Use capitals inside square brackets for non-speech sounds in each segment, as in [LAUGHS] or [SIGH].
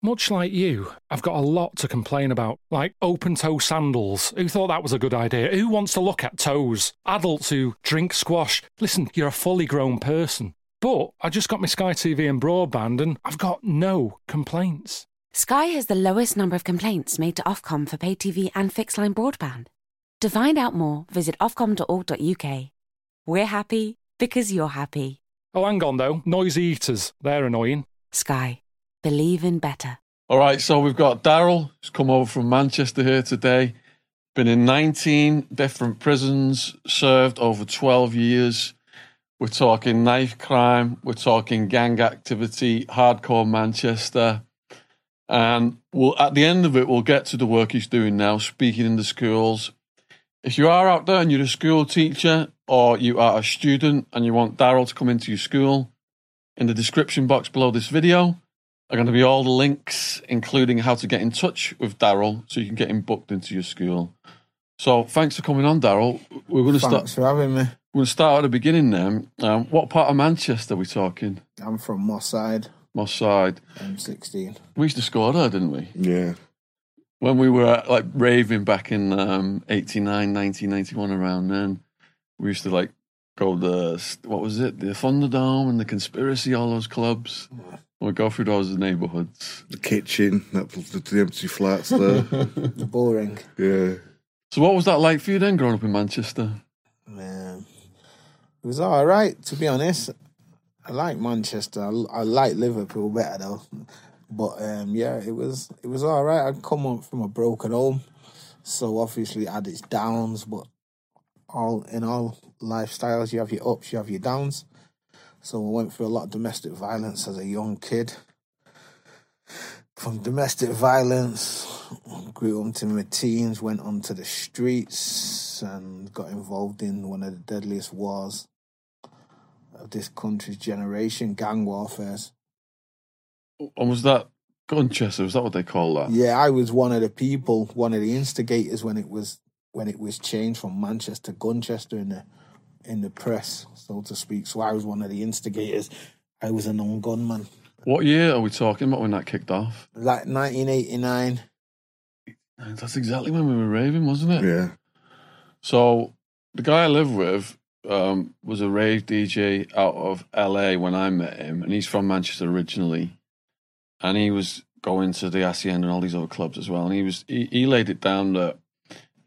Much like you, I've got a lot to complain about, like open toe sandals. Who thought that was a good idea? Who wants to look at toes? Adults who drink squash. Listen, you're a fully grown person. But I just got my Sky TV and broadband and I've got no complaints. Sky has the lowest number of complaints made to Ofcom for pay TV and fixed line broadband. To find out more, visit ofcom.org.uk. We're happy because you're happy. Oh, hang on though. Noisy eaters. They're annoying. Sky. Believe in better. All right, so we've got Daryl, who's come over from Manchester here today. Been in 19 different prisons, served over 12 years. We're talking knife crime, we're talking gang activity, hardcore Manchester. And we'll, at the end of it, we'll get to the work he's doing now, speaking in the schools. If you are out there and you're a school teacher or you are a student and you want Daryl to come into your school, in the description box below this video are going to be all the links, including how to get in touch with Daryl so you can get him booked into your school. So thanks for coming on, Daryl. We're going to Thanks start. for having me. We're going to start at the beginning then. Um, what part of Manchester are we talking? I'm from Moss Side, Moss Side. M16. We used to score there, didn't we? Yeah. When we were like raving back in um, 89, 1991 around then, we used to like go the, what was it? The Thunderdome and the Conspiracy, all those clubs. We'd go through those neighbourhoods. The kitchen, that the, the empty flats there. [LAUGHS] The boring. yeah. So what was that like for you then growing up in Manchester? Man. It was all right, to be honest. I like Manchester. I, I like Liverpool better though. But um, yeah, it was it was all right. I come up from a broken home, so obviously it had its downs. But all in all lifestyles, you have your ups, you have your downs. So I went through a lot of domestic violence as a young kid. From domestic violence, grew up into my teens, went onto the streets and got involved in one of the deadliest wars of this country's generation, gang warfare. And was that Gunchester? Was that what they call that? Yeah, I was one of the people, one of the instigators when it was when it was changed from Manchester to Gunchester in the in the press, so to speak. So I was one of the instigators. I was a known gunman. What year are we talking about when that kicked off? Like 1989. That's exactly when we were raving, wasn't it? Yeah. So the guy I live with um, was a rave DJ out of LA when I met him, and he's from Manchester originally, and he was going to the Hacienda and all these other clubs as well. And he was he, he laid it down that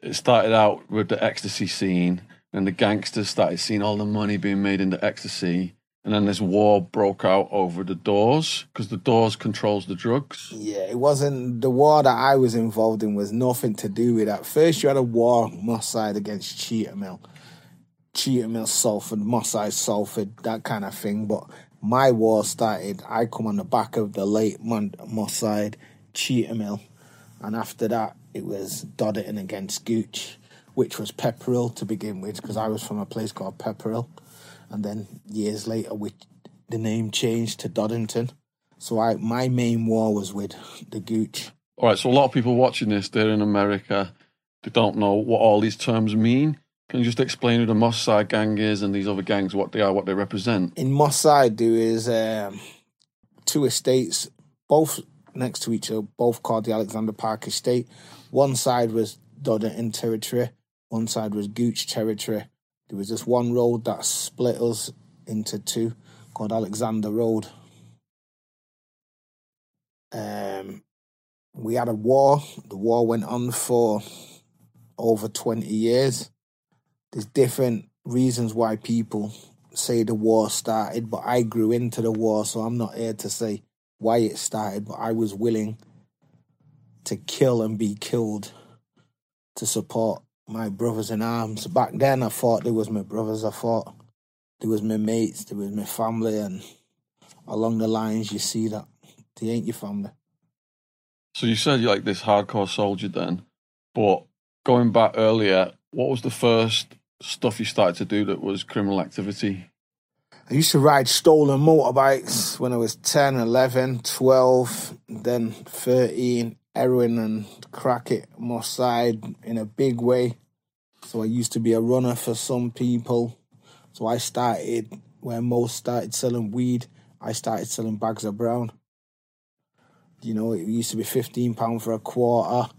it started out with the ecstasy scene, and the gangsters started seeing all the money being made in the ecstasy. And then this war broke out over the doors because the doors controls the drugs. Yeah, it wasn't the war that I was involved in was nothing to do with that. First, you had a war Moss Side against Cheetham Hill, Cheetham Hill Salford, Moss Side that kind of thing. But my war started. I come on the back of the late Mon- Moss Side Cheetham Hill, and after that, it was Doddington against Gooch, which was Pepperhill to begin with, because I was from a place called Pepperhill, and then years later, we, the name changed to Doddington. So I my main war was with the Gooch. All right, so a lot of people watching this, they're in America. They don't know what all these terms mean. Can you just explain who the Moss Side gang is and these other gangs, what they are, what they represent? In Moss Side, there is um, two estates, both next to each other, both called the Alexandra Park Estate. One side was Doddington territory, one side was Gooch territory. There was this one road that split us into two, called Alexandra Road. Um, we had a war. The war went on for over 20 years. There's different reasons why people say the war started, but I grew into the war, so I'm not here to say why it started, but I was willing to kill and be killed to support my brothers in arms. Back then, I thought they was my brothers. I thought they was my mates, they was my family, and along the lines, you see that they ain't your family. So you said you're like this hardcore soldier then, but going back earlier, what was the first stuff you started to do that was criminal activity? I used to ride stolen motorbikes when I was 10, 11, 12, then 13, heroin and crack it Moss Side in a big way. So I used to be a runner for some people. So I started where most started selling weed, I started selling bags of brown. You know, it used to be fifteen pound for a quarter,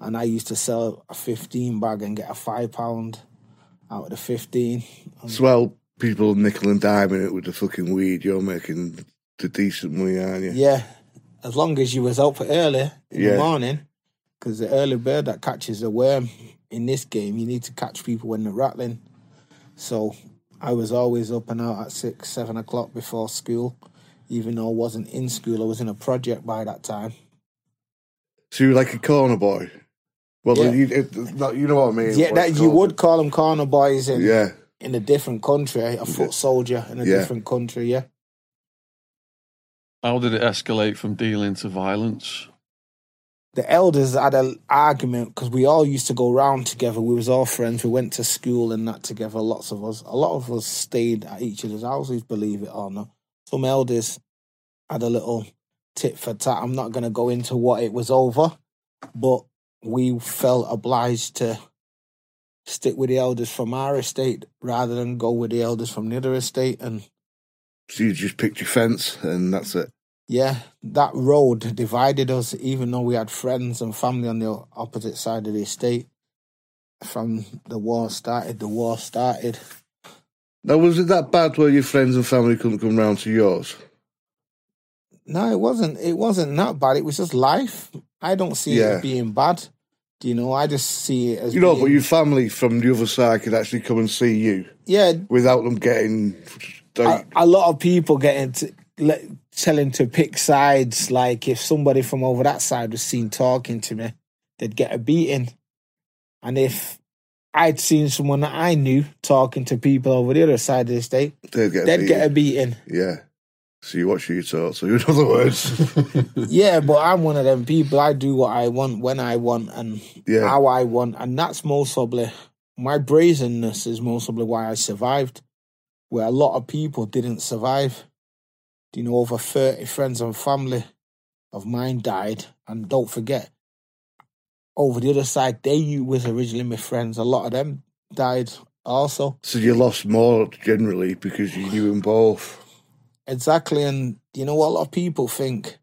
and I used to sell a fifteen bag and get a five pound out of the fifteen. Swell people nickel and diming it with the fucking weed. You're making the decent money, aren't you? Yeah, as long as you was up early in Yeah. the morning, because the early bird that catches the worm in this game, you need to catch people when they're rattling. So I was always up and out at six, seven o'clock before school, even though I wasn't in school. I was in a project by that time. So you're like a corner boy. Well, Yeah. you, it, you know what I mean. Yeah, that you would call them corner boys in Yeah. in a different country, a foot soldier in a Yeah. different country. Yeah. How did it escalate from dealing to violence? the elders had an argument because we all used to go round together. We was all friends. We went to school and that together. Lots of us. A lot of us stayed at each other's houses. Believe it or not, some elders had a little tit for tat. I'm not going to go into what it was over, but we felt obliged to stick with the elders from our estate rather than go with the elders from the other estate. And So you just picked your fence and that's it. yeah, that road divided us, even though we had friends and family on the opposite side of the estate. From the war started, the war started. Now, was it that bad where your friends and family couldn't come round to yours? No, it wasn't. It wasn't that bad. It was just life. I don't see it Yeah. as being bad. Do you know? I just see it as You know, being, but your family from the other side could actually come and see you yeah. without them getting. A, Like, a lot of people getting to let, telling to pick sides. Like if somebody from over that side was seen talking to me, they'd get a beating. And if I'd seen someone that I knew talking to people over the other side of the state, they'd get. they'd get a beating. Yeah. So you watch who you talk to. [LAUGHS] In other words, [LAUGHS] Yeah, but I'm one of them people. I do what I want when I want and Yeah. how I want, and that's most probably my brazenness is most probably why I survived, where a lot of people didn't survive. You know, over thirty friends and family of mine died, and don't forget, over the other side, they was originally my friends. A lot of them died also. so you lost more generally because you knew them both. Exactly, and you know what a lot of people think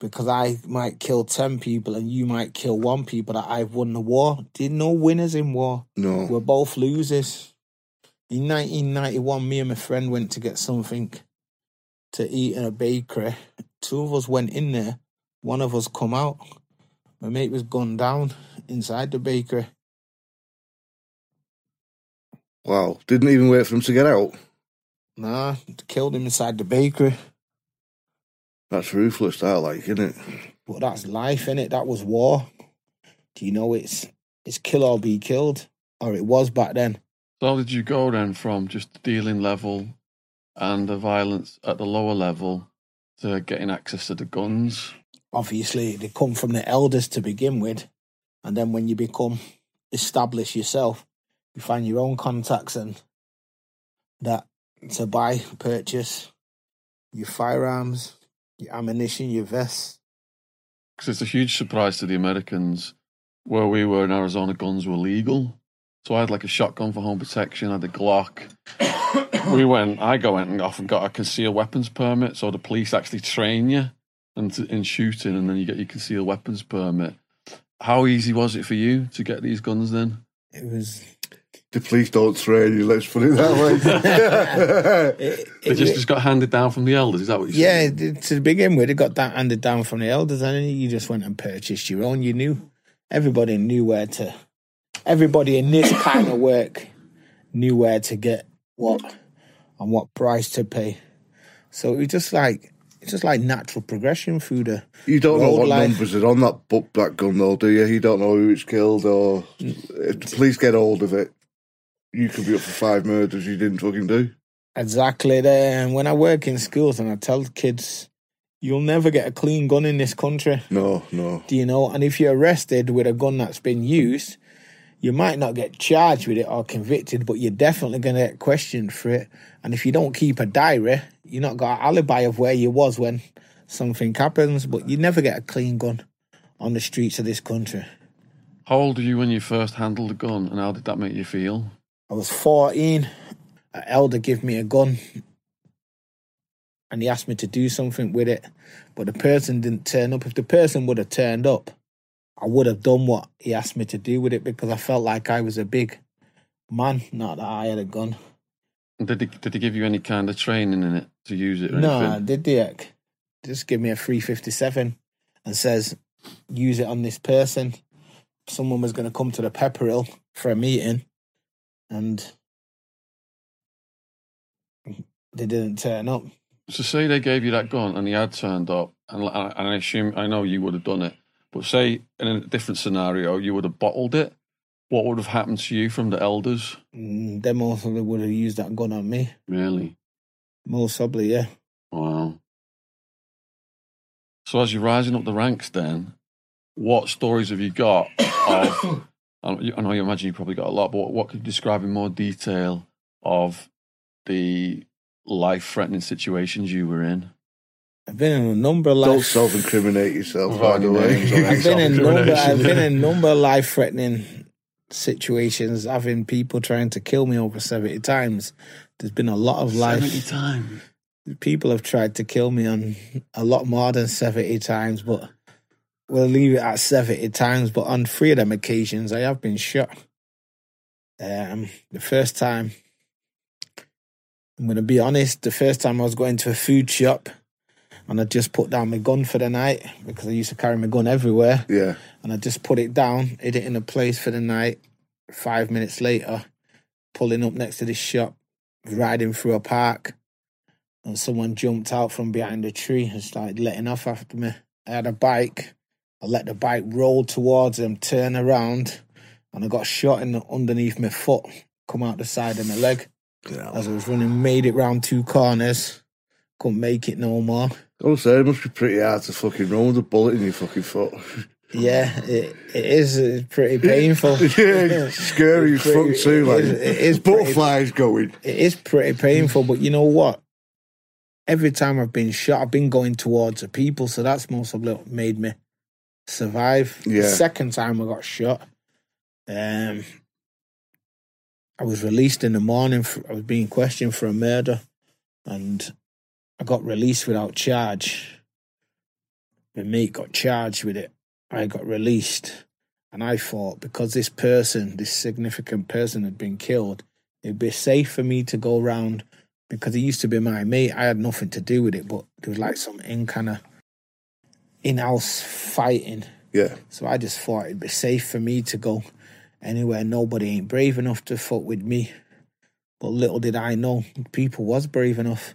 because I might kill ten people and you might kill one people that I've won the war. Did no winners in war. No. We're both losers. In 1991, me and my friend went to get something to eat in a bakery. Two of us went in there. One of us come out. My mate was gunned down inside the bakery. Wow. Didn't even wait for him to get out. Nah, killed him inside the bakery. That's ruthless, that like, isn't it? But that's life, innit? That was war. Do you know it's it's kill or be killed? Or it was back then. So how did you go then from just the dealing level and the violence at the lower level to getting access to the guns? Obviously, they come from the elders to begin with. And then when you become established yourself, you find your own contacts and that to buy, purchase your firearms, your ammunition, your vests. Because it's a huge surprise to the Americans. Where we were in Arizona, guns were legal. So I had like a shotgun for home protection, I had a Glock. we went, I go went and off and got a concealed weapons permit. So the police actually train you in, in shooting and then you get your concealed weapons permit. How easy was it for you to get these guns then? It was The police don't train you, let's put it that way. [LAUGHS] [LAUGHS] it, They it- just, just got handed down from the elders, is that what you Yeah, said? to begin with, it got that handed down from the elders, and you just went and purchased your own. You knew everybody knew where to. Everybody in this kind of work knew where to get what and what price to pay. So it was just like it's just like natural progression through the. You don't know what life. numbers are on that book, that gun, though, do you? You don't know who it's killed, or if the police get hold of it, you could be up for five murders you didn't fucking do. Exactly there. And when I work in schools and I tell kids, you'll never get a clean gun in this country. No, no. Do you know? And if you're arrested with a gun that's been used, you might not get charged with it or convicted, but you're definitely going to get questioned for it. And if you don't keep a diary, you're not got an alibi of where you was when something happens. But you never get a clean gun on the streets of this country. How old were you when you first handled a gun and how did that make you feel? I was 14. An elder gave me a gun. and he asked me to do something with it, but the person didn't turn up. If the person would have turned up, I would have done what he asked me to do with it because I felt like I was a big man, not that I had a gun. Did they, did they give you any kind of training in it to use it or No, I anything? did the just give me a 357 and says use it on this person. Someone was going to come to the Pepperhill for a meeting, and they didn't turn up. So say they gave you that gun and he had turned up, and, and I assume I know you would have done it, but say in a different scenario you would have bottled it. What would have happened to you from the elders? Mm, Them also would have used that gun on me. Really? Most probably, yeah. Wow. So as you're rising up the ranks, then what stories have you got of? [COUGHS] I know you imagine you probably got a lot, but what, what could you describe in more detail of the life-threatening situations you were in? I've been in a number of Don't life. self-incriminate yourself, by the way. I've been in number. I've been in [LAUGHS] number of life threatening situations, having people trying to kill me over seventy times. There's been a lot of life. Seventy times. people have tried to kill me on a lot more than 70 times, but we'll leave it at 70 times. But on three of them occasions, I have been shot. Um, the first time, I'm going to be honest, the first time I was going to a food shop and I just put down my gun for the night because I used to carry my gun everywhere. Yeah. And I just put it down, hid it in a place for the night. Five minutes later, pulling up next to this shop, riding through a park, and someone jumped out from behind a tree and started letting off after me. I had a bike. I let the bike roll towards him, turn around, and I got shot in the, underneath my foot, come out the side of my leg. As I was running, made it round two corners, couldn't make it no more. Also, it must be pretty hard to fucking run with a bullet in your fucking foot. Yeah, it, it is it's pretty painful. [LAUGHS] yeah, it's scary as fuck too, it like is- it is pretty- butterflies going. It is pretty painful, but you know what? Every time I've been shot, I've been going towards the people, so that's most of what made me survive. Yeah. The second time I got shot, um, I was released in the morning. For, I was being questioned for a murder, and I got released without charge. My mate got charged with it. I got released, and I thought because this person, this significant person, had been killed, it'd be safe for me to go around because he used to be my mate. I had nothing to do with it, but there was like some in kind of in-house fighting. Yeah. So I just thought it'd be safe for me to go anywhere nobody ain't brave enough to fuck with me. But little did I know, people was brave enough.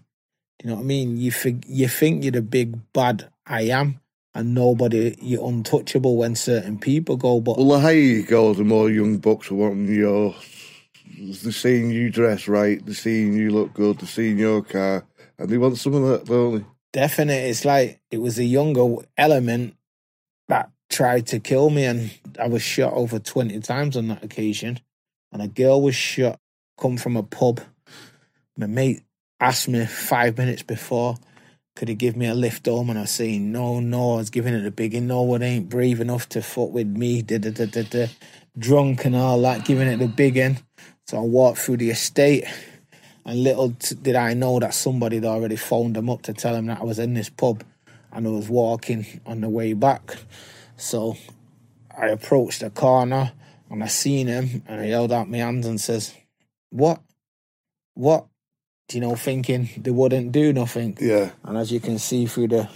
You know what I mean? You think you think you're the big bad I am, and nobody you're untouchable when certain people go. But Well, the higher you go, the more young bucks are wanting your. They're seeing you dress right, they're seeing you look good, they're seeing your car, and they want some of that, don't they? definite. It's like it was a younger element that tried to kill me, and I was shot over twenty times on that occasion. And a girl was shot, come from a pub. My mate asked me five minutes before, could he give me a lift home? And I was saying no, no. I was giving it a big in. no one ain't brave enough to fuck with me. Da da da da da. Drunk and all that, giving it the big end. So I walked through the estate. And little t- did I know that somebody had already phoned them up to tell them that I was in this pub and I was walking on the way back. So I approached the corner and I seen him and I held out my hands and says, What? What? Do you know, thinking they wouldn't do nothing. Yeah. And as you can see through the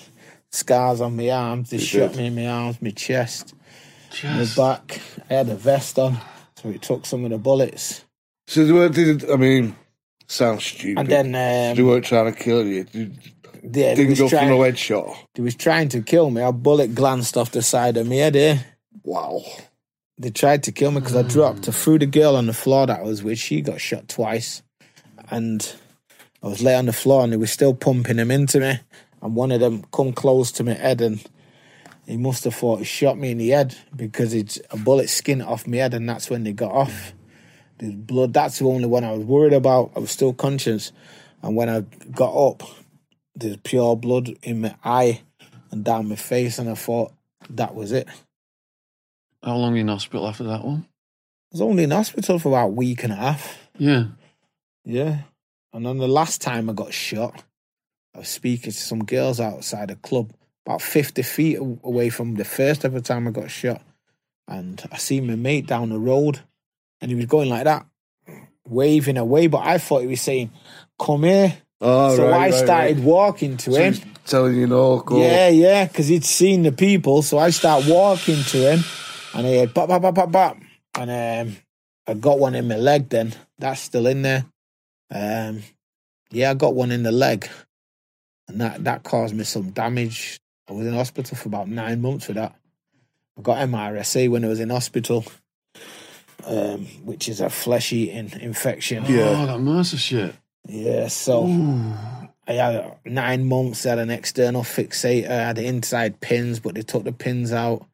scars on my arms, they They shot did. me in my arms, my chest, my back. I had a vest on, so it took some of the bullets. So they weren't, didn't, I mean, sounds stupid. And then they um, weren't trying to kill you. They yeah, didn't was go for trying- no headshot. They was trying to kill me. A bullet glanced off the side of me head here. Wow. They tried to kill me because I dropped. I threw the girl on the floor that I was with. She got shot twice. And I was lay on the floor and they were still pumping him into me. And one of them come close to my head and he must have thought he shot me in the head because it's a bullet skinned off my head and that's when they got off. The blood. That's the only one I was worried about. I was still conscious. And when I got up, there's pure blood in my eye and down my face. And I thought that was it. how long you in hospital after that one? I was only in hospital for about a week and a half. Yeah. Yeah. And then the last time I got shot, I was speaking to some girls outside a club, about 50 feet away from the first ever time I got shot. And I seen my mate down the road, and he was going like that, waving away. But I thought he was saying, Come here. Oh, so right, I right, started right. walking to So him. telling you no, go. Yeah, yeah, because he'd seen the people. So I start walking to him, and he had bop, bop, bop, bop, bop. And um, I got one in my leg then. That's still in there. Um, yeah, I got one in the leg. And that, that caused me some damage. I was in hospital for about nine months for that. I got MRSA when I was in hospital, um, which is a flesh eating infection. Yeah, Oh, that massive shit. Yeah, so I had nine months. I had an external fixator. I had inside pins, but they took the pins out.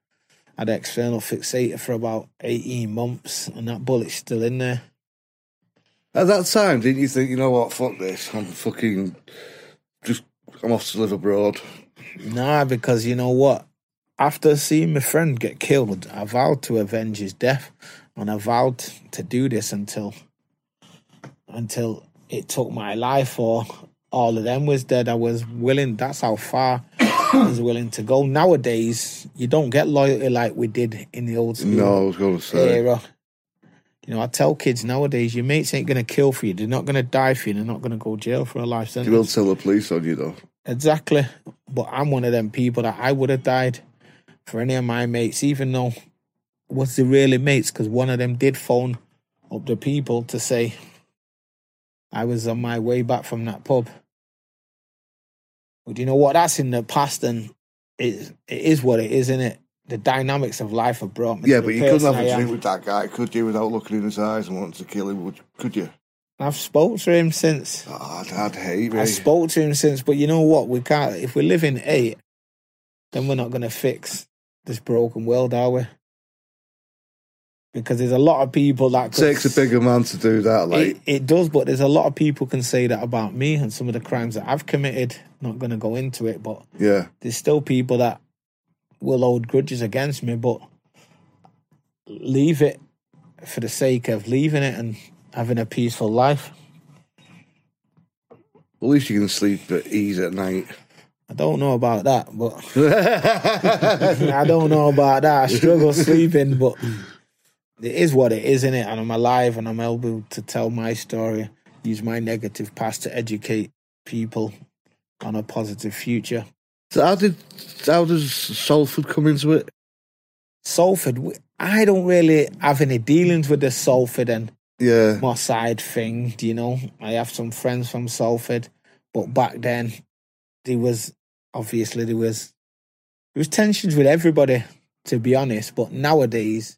I had an external fixator for about 18 months, and that bullet's still in there. At that time, didn't you think, you know what, fuck this, I'm fucking, just, I'm off to live abroad. Nah, because you know what? After seeing my friend get killed, I vowed to avenge his death, and I vowed to do this until until it took my life or all of them was dead. I was willing. That's how far [COUGHS] I was willing to go. Nowadays, you don't get loyalty like we did in the old school No, I was going to say. era. You know, I tell kids nowadays, your mates ain't gonna kill for you. They're not gonna die for you. They're not gonna go jail for a life sentence. You will tell the police on you, though. Exactly. But I'm one of them people that I would have died for any of my mates, even though was the really mates, because one of them did phone up the people to say I was on my way back from that pub. But you know what? That's in the past, and it, it is what it is, isn't it? The dynamics of life have brought me. Yeah, but you couldn't have I a drink with that guy, could you, without looking in his eyes and wanting to kill him, would, could you? I've spoke to him since. Oh, I'd, I'd hate me. I spoke to him since, but you know what? We can't. If we live in eight, then we're not going to fix this broken world, are we? Because there's a lot of people that It takes a bigger man to do that, like, It, it does, but there's a lot of people can say that about me and some of the crimes that I've committed. Not going to go into it, but yeah. there's still people that will hold grudges against me, but leave it for the sake of leaving it and having a peaceful life. At least you can sleep at ease at night. I don't know about that, but [LAUGHS] I don't know about that. I struggle sleeping, but it is what it is, innit? And I'm alive and I'm able to tell my story, use my negative past to educate people on a positive future. So how did how does Salford come into it? Salford, I don't really have any dealings with the Salford and Yeah, Moss Side thing, do you know? I have some friends from Salford, but back then there was obviously there was there was tensions with everybody, to be honest. But nowadays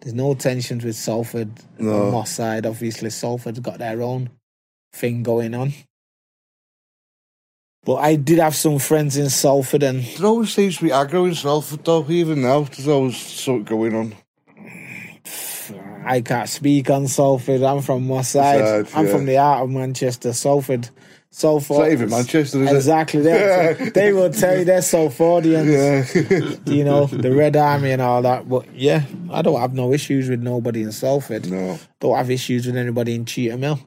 there's no tensions with Salford No. or Moss Side. Obviously Salford's got their own thing going on. But I did have some friends in Salford and there always seems to be aggro in Salford though. Even now, there's always something going on. I can't speak on Salford. I'm from Moss Side. Side, I'm yeah. from the heart of Manchester. Salford. Salford. It's not even Manchester, is? Exactly. They, [LAUGHS] they will tell you they're Salfordians. Yeah. [LAUGHS] You know, the Red Army and all that. But yeah, I don't have no issues with nobody in Salford. no. Don't have issues with anybody in Cheetham Hill.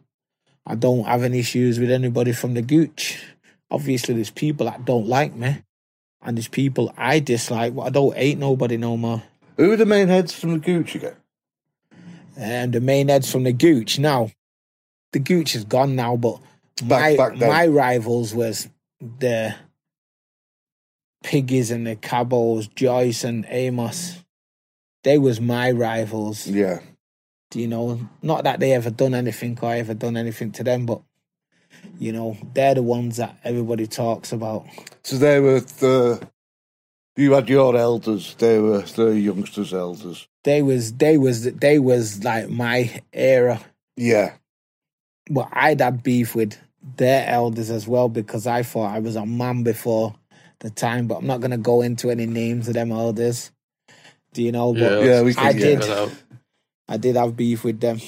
I don't have any issues with anybody from the Gooch. Obviously, there's people that don't like me. And there's people I dislike, but I don't hate nobody no more. Who are the main heads from the Gooch again? and um, the main heads from the Gooch. Now, the Gooch is gone now, but my back my rivals was the Piggies and the Cabos, Joyce and Amos. They was my rivals. Yeah. Do you know, not that they ever done anything or I ever done anything to them, but you know, they're the ones that everybody talks about. So they were the. You had your elders. They were the youngsters' elders. They was they was they was like my era. Yeah. but I'd had beef with their elders as well because I thought I was a man before the time. But I'm not gonna go into any names of them elders. Do you know? But Yeah, we I can did. Get out. I did have beef with them.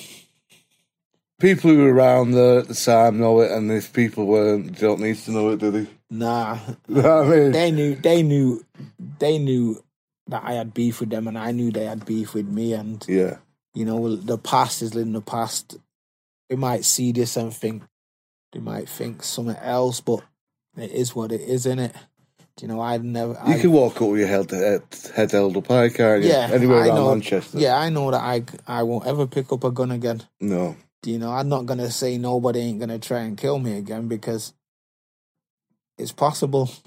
People who were around there at the time know it, and if people weren't, they don't need to know it, do they? Nah, [LAUGHS] You know what I mean? they knew. They knew. They knew that I had beef with them, and I knew they had beef with me. And Yeah. you know, the past is in the past. They might see this and think they might think something else, but It is what it is, innit? Do you know? I never. You I, can walk up with your head, head, head held up high, can't you? yeah, Anywhere I around know, Manchester. Yeah, I know that I I won't ever pick up a gun again. No. Do you know? I'm not gonna say nobody ain't gonna try and kill me again because it's possible. [LAUGHS]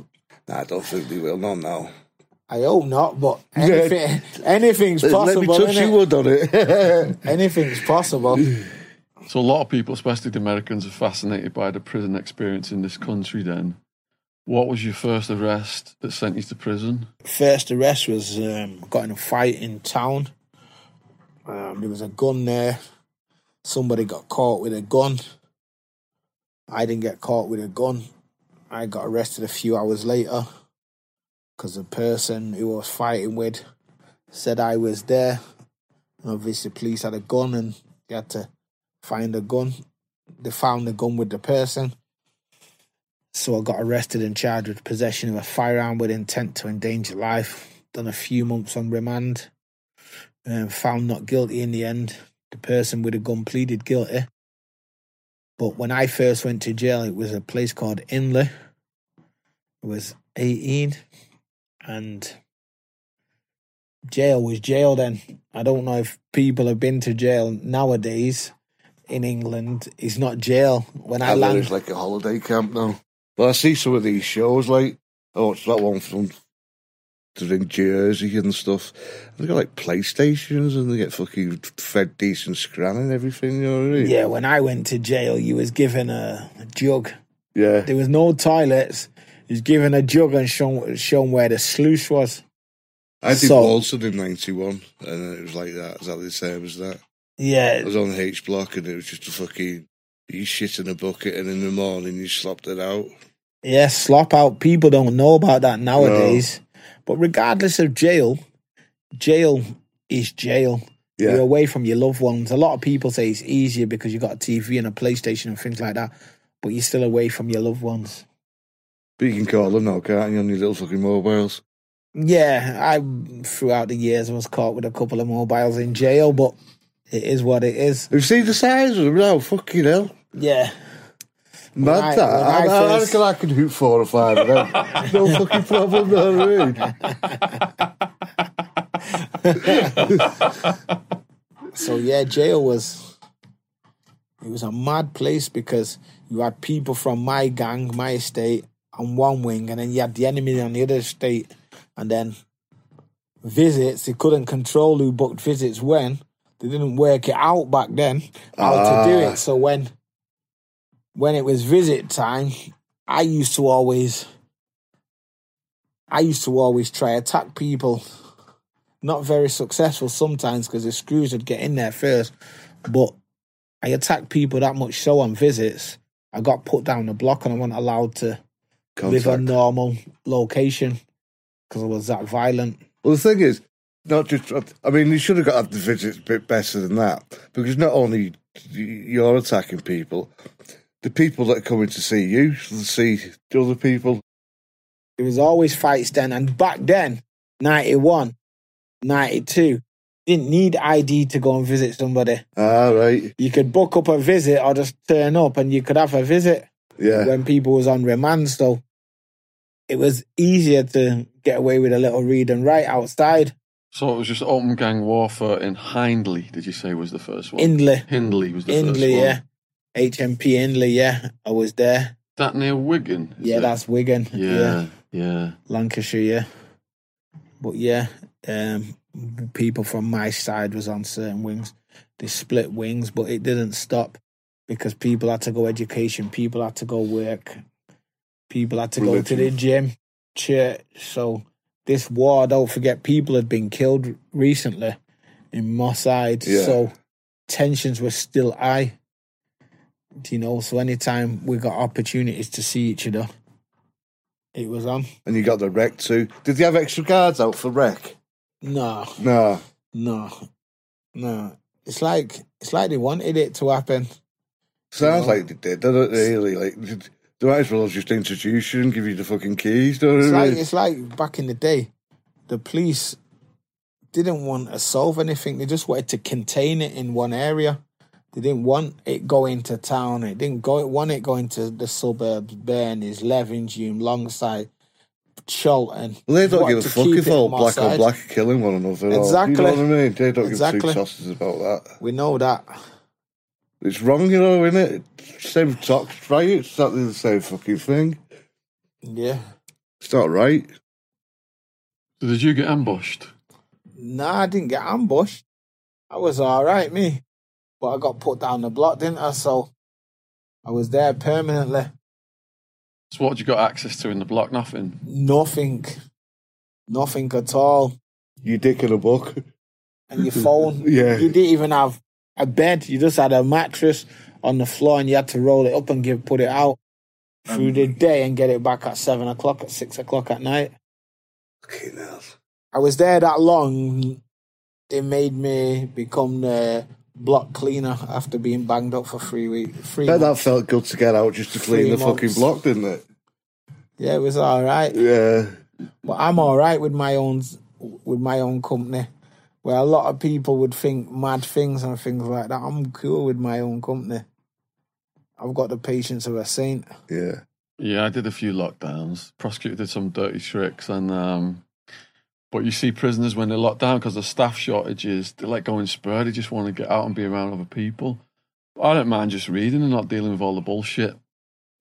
Nah, I don't think they will. Not now. I hope not, but [LAUGHS] anything, [LAUGHS] anything's Let possible. me touch you wood on it. Anything's possible. [SIGHS] So a lot of people, especially the Americans, are fascinated by the prison experience in this country. Then, what was your first arrest that sent you to prison? First arrest was um, got in a fight in town. Um, there was a gun there. Somebody got caught with a gun. I didn't get caught with a gun. I got arrested a few hours later because the person who I was fighting with said I was there. And obviously, police had a gun and they had to find a gun. They found the gun with the person. So I got arrested and charged with possession of a firearm with intent to endanger life. Done a few months on remand. Um, found not guilty in the end. The person with a gun pleaded guilty. But when I first went to jail, it was a place called Hindley. I was 18 and jail was jail then. I don't know if people have been to jail nowadays in England. It's not jail. When I I land, it's like a holiday camp now. But I see some of these shows, like, oh, I watched that one from they're in Jersey and stuff. They got like PlayStations and they get fucking fed decent scran and everything, you know what I mean? yeah, when I went to jail, you was given a, a jug. Yeah. There was no toilets. You was given a jug and shown shown where the sluice was. I did So- Walton in 91 and it was like that, exactly the same as that. Yeah. I was on the H block and it was just a fucking, you shit in a bucket and in the morning you slopped it out. yeah, slop out. People don't know about that nowadays. But regardless of jail, jail is jail. You're away from your loved ones. A lot of people say it's easier because you've got a TV and a PlayStation and things like that. But you're still away from your loved ones. But you can call them now, can't you, on your little fucking mobiles? Yeah, I throughout the years was caught with a couple of mobiles in jail, but it is what it is. You seen the size of them now? Fucking hell. Yeah. Mad I- that. I, I I, I reckon I could hoot four or five of them. no [LAUGHS] fucking problem, no, mean. So yeah, jail was it was a mad place because you had people from my gang, my estate on one wing, and then you had the enemy on the other estate, and then visits. They couldn't control who booked visits when. They didn't work it out back then how to do Ah. it. So when when it was visit time, I used to always I used to always try attack people not very successful sometimes because the screws would get in there first. But I attacked people that much so on visits. I got put down the block and I wasn't allowed to live a normal location because I was that violent. Well, the thing is, not just. I mean, you should have got the visits a bit better than that because not only you're attacking people, the people that are coming to see you to see the other people. There was always fights then. And back then, 91, 92, didn't need ID to go and visit somebody. Ah, right. You could book up a visit or just turn up and you could have a visit. Yeah. when people was on remand so it was easier to get away with a little read and write outside So it was just open gang warfare in Hindley. Did you say was the first one? Hindley. Hindley was the first Hindley one. yeah HMP Hindley yeah I was there That near Wigan. yeah it? that's Wigan yeah, yeah. Lancashire yeah but yeah um people from my side was on certain wings they split wings but it didn't stop because people had to go education people had to go work people had to go to the gym church so this war don't forget people had been killed recently in Moss Side Yeah. so tensions were still high you know so anytime we got opportunities to see each other it was on And you got the wreck too. Did they have extra guards out for wreck? no No. No, no. It's like it's like they wanted it to happen. Sounds No. like they did, don't it, really? Like, they might as well just introduce you and give you the fucking keys, don't It's they? like it's like back in the day, the police didn't want to solve anything. They just wanted to contain it in one area, They didn't want it going to town. It didn't go. Want it going to the suburbs, Burnage, Levenshulme, Longsight, Chorlton. Well, they don't give a fuck keep if it all black on side. black are killing one another. or- Exactly. you know what I mean? They don't Exactly. give two tosses about that. We know that. It's wrong, you know, isn't it? Same with tox right? It's exactly the same fucking thing. Yeah. It's not right. So did you get ambushed? Nah, I didn't get ambushed. I was all right, me. But I got put down the block, didn't I? So I was there permanently. So what you got access to in the block? Nothing. Nothing. Nothing at all. You dick in a book. And your phone. [LAUGHS] Yeah. You didn't even have a bed. You just had a mattress on the floor and you had to roll it up and give put it out through the day and get it back at seven o'clock at six o'clock at night. Fucking hell. I was there that long. It made me become the block cleaner after being banged up for three weeks. Three Bet that felt good to get out just to clean Three the fucking block, didn't it? Yeah, it was all right. Yeah. But I'm all right with my own with my own company. Where a lot of people would think mad things and things like that. I'm cool with my own company. I've got the patience of a saint. Yeah. Yeah, I did a few lockdowns. Prosecutor did some dirty tricks, and um, but you see prisoners when they're locked down because of staff shortages, they let go in spur. They just want to get out and be around other people. I don't mind just reading and not dealing with all the bullshit.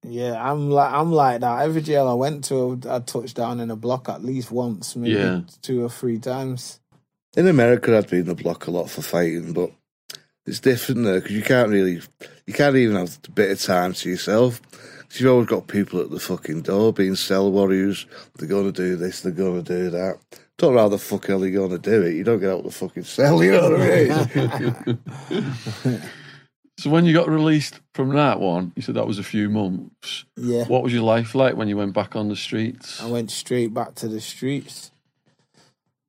Yeah, I'm like I'm like that. Every jail I went to, I touched down in a block at least once, maybe Yeah. two or three times. In America, I'd be in the block a lot for fighting, but it's different there because you can't really, you can't even have a bit of time to yourself. 'Cause you've always got people at the fucking door being cell warriors. They're going to do this, they're going to do that. Don't know how the fuck hell you're going to do it. You don't get out of the fucking cell, you know what I mean? [LAUGHS] So when you got released from that one, you said that was a few months. Yeah, What was your life like when you went back on the streets? I went straight back to the streets.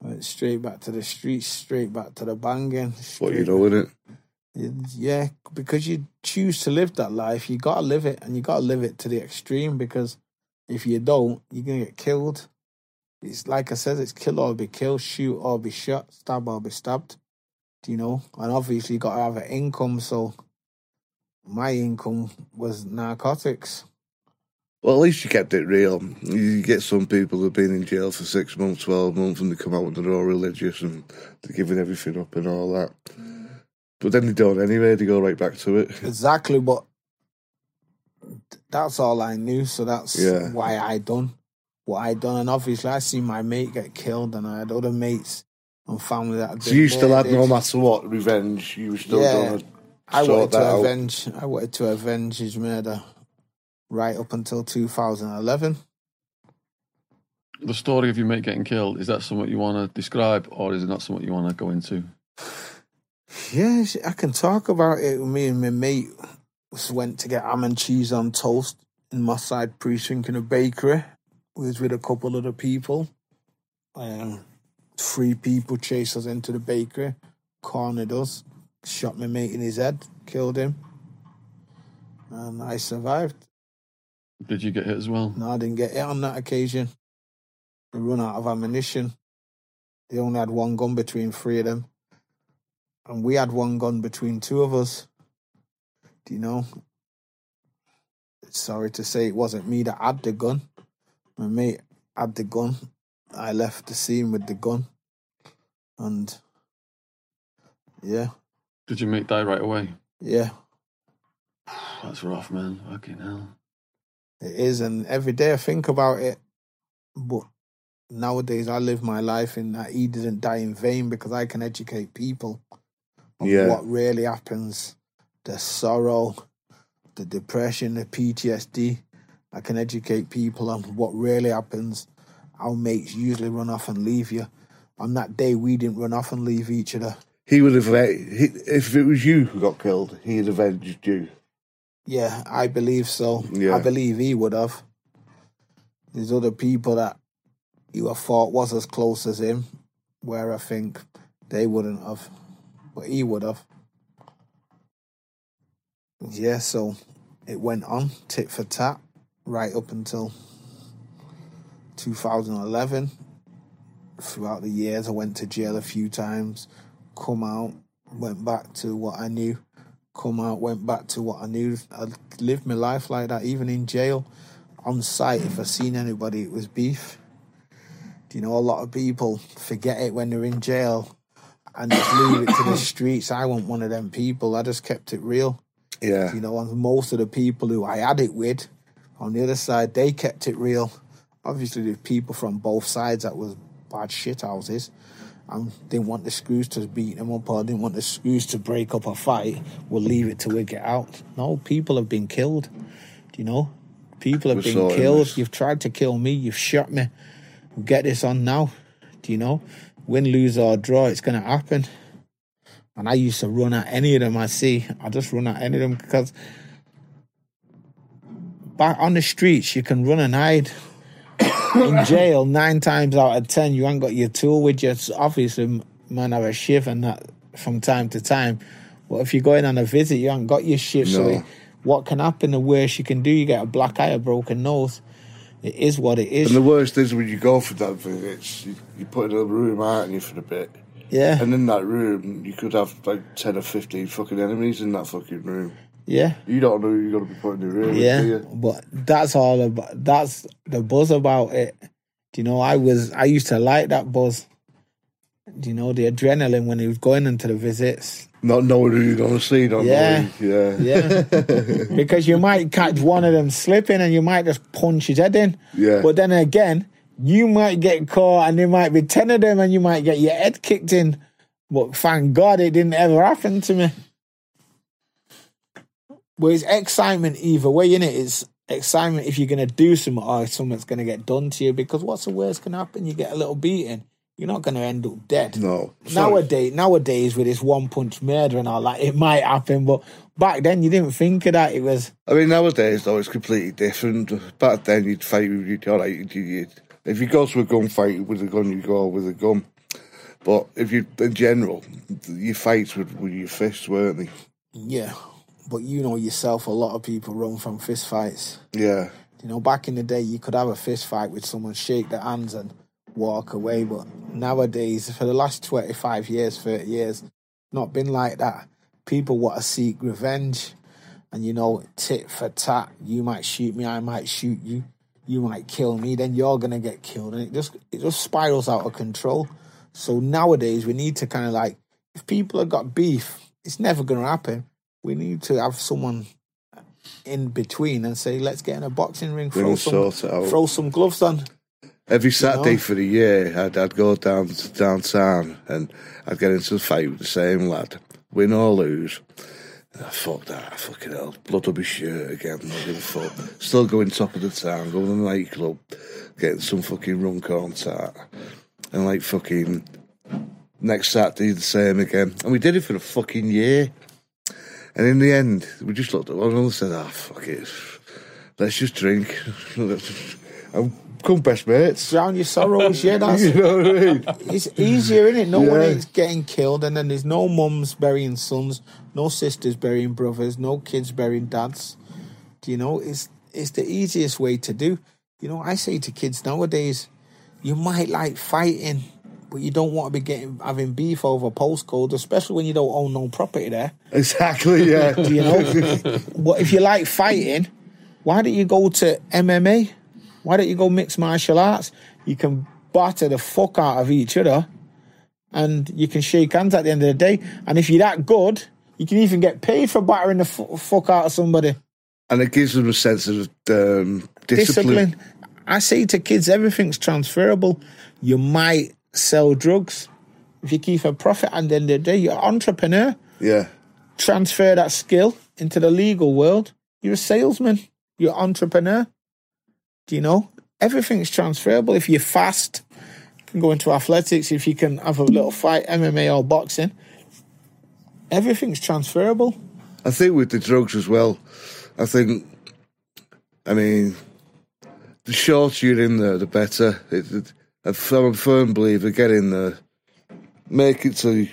I went straight back to the streets, straight back to the banging. what you straight- know, innit? Yeah, because you choose to live that life, you gotta live it, and you gotta live it to the extreme. Because if you don't, you're gonna get killed. It's like I said, it's kill or be killed, shoot or be shot, stab or be stabbed. Do you know? And obviously, you gotta have an income. So my income was narcotics. Well, at least you kept it real. You get some people who've been in jail for six months, 12 months, and they come out and they're all religious and they're giving everything up and all that. But then they don't anyway, they go right back to it. [LAUGHS] Exactly, but that's all I knew. So that's Yeah. why I done what I'd done. And obviously, I seen my mate get killed, and I had other mates and family that. had So you still had no matter what revenge. You were still Yeah. going to I wanted to out. avenge. I wanted to avenge his murder right up until 2011. The story of your mate getting killed, is that something you want to describe or is it not something you want to go into? Yes, I can talk about it. Me and my mate went to get ham and cheese on toast in Moss Side Precinct in a bakery. We was with a couple other people. Um, three people chased us into the bakery, cornered us, shot my mate in his head, killed him, and I survived. Did you get hit as well? No, I didn't get hit on that occasion. They run out of ammunition. They only had one gun between three of them. And we had one gun between two of us. Do you know? Sorry to say it wasn't me that had the gun. My mate had the gun. I left the scene with the gun. And yeah, Did your mate die right away? yeah, [SIGHS] That's rough, man. Fucking hell. It is, and every day I think about it. But nowadays, I live my life in that he didn't die in vain because I can educate people on Yeah. what really happens, the sorrow, the depression, the PTSD. I can educate people on what really happens. Our mates usually run off and leave you. On that day, we didn't run off and leave each other. He would have, uh, he, if it was you who got killed, he'd avenged you. Yeah, I believe so. Yeah. I believe he would have. There's other people that you have thought was as close as him, where I think they wouldn't have, but he would have. Yeah, so it went on tit for tat right up until 2011. Throughout the years, I went to jail a few times, come out, went back to what I knew, come out, went back to what I knew. I lived my life like that, even in jail, on site. If I seen anybody, it was beef. Do you know a lot of people forget it when they're in jail and just leave it to the [COUGHS] streets? I wasn't one of them people. I just kept it real. Yeah. You know, and most of the people who I had it with on the other side, they kept it real. Obviously, there's people from both sides that was bad shit houses and didn't want the screws to beat them up or didn't want the screws to break up a fight. We'll leave it till we get out. No, people have been killed. Do you know? People have We're been killed. this. You've tried to kill me. You've shot me. Get this on now. Do you know? Win, lose, or draw, it's going to happen. And I used to run at any of them I see. I just run at any of them because back on the streets, you can run and hide. [COUGHS] In jail, nine times out of ten, you ain't got your tool with you. So obviously, man, have a shift and that from time to time. But if you're going on a visit, you ain't got your shift. So it- what can happen? The worst you can do, you get a black eye, a broken nose. It is what it is. And the worst is when you go for that visits, you, you put in a room, aren't you, for a bit. yeah, And in that room, you could have like 10 or 15 fucking enemies in that fucking room. Yeah. You don't know who you're going to be putting in the room, Yeah, but that's all about. That's the buzz about it. Do you know? I was. I used to like that buzz. Do you know the adrenaline when he was going into the visits? Not knowing who you're to see, don't Yeah. knowing. Yeah. Yeah, [LAUGHS] because you might catch one of them slipping and you might just punch his head in. Yeah. But then again, you might get caught and there might be ten of them and you might get your head kicked in. But thank God it didn't ever happen to me. But it's excitement either way, innit? It's excitement if you're gonna do something or something's gonna get done to you because what's the worst can happen? You get a little beating. You're not gonna end up dead. No. Sorry. Nowadays, nowadays with this one punch murder and all that, it [LAUGHS] might happen. But back then, you didn't think of that. It was I mean, nowadays, though, it's completely different. Back then, you'd fight with you, all right, you'd, you'd, if you go to a gunfight with a gun, you go with a gun. But if you, in general, your fights with, with your fists, weren't they? yeah. But you know yourself, a lot of people run from fist fights. Yeah. You know, back in the day, you could have a fist fight with someone, shake their hands, and walk away. But nowadays, for the last 25 years, 30 years, not been like that. People want to seek revenge. And, you know, tit for tat. You might shoot me, I might shoot you. You might kill me, then you're going to get killed. And it just, it just spirals out of control. So nowadays, we need to kind of like, if people have got beef, it's never going to happen. We need to have someone in between and say, let's get in a boxing ring, We'll throw some, sort it out. throw some gloves on. Every Saturday know? for the year, I'd, I'd go down downtown and I'd get into a fight with the same lad, win or lose. And I fuck that, fucking hell, blood up his shirt again, not give a fuck. Still going top of the town, going to the nightclub, getting some fucking rum corn tart. And like fucking next Saturday the same again. And we did it for a fucking year. And in the end, we just looked at one another and said, ah, fuck it. Let's just drink. [LAUGHS] and become best mates. Drown your sorrows, yeah, [LAUGHS] that's You know what I mean? it's easier, isn't it? No one Yeah. is getting killed, and then there's no mums burying sons, no sisters burying brothers, no kids burying dads. Do you know? It's it's the easiest way to do. You know, I say to kids nowadays, you might like fighting, but you don't want to be getting having beef over postcode, especially when you don't own no property there. Exactly, yeah. [LAUGHS] Do you know? [LAUGHS] but if you like fighting, why don't you go to MMA? Why don't you go mixed martial arts? You can batter the fuck out of each other and you can shake hands at the end of the day. And if you're that good, you can even get paid for battering the fu- fuck out of somebody. and it gives them a sense of um, discipline. Discipline. I say to kids, everything's transferable. You might sell drugs. If you keep a profit at the end of the day, you're an entrepreneur. Yeah, transfer that skill into the legal world, you're a salesman, you're an entrepreneur. Do you know? Everything's transferable. If you're fast, you can go into athletics. If you can have a little fight, MMA or boxing, everything's transferable. I think with the drugs as well. I think, I mean, the shorter you're in there, the better. It, it, I'm a firm believer. Get in there, make it to.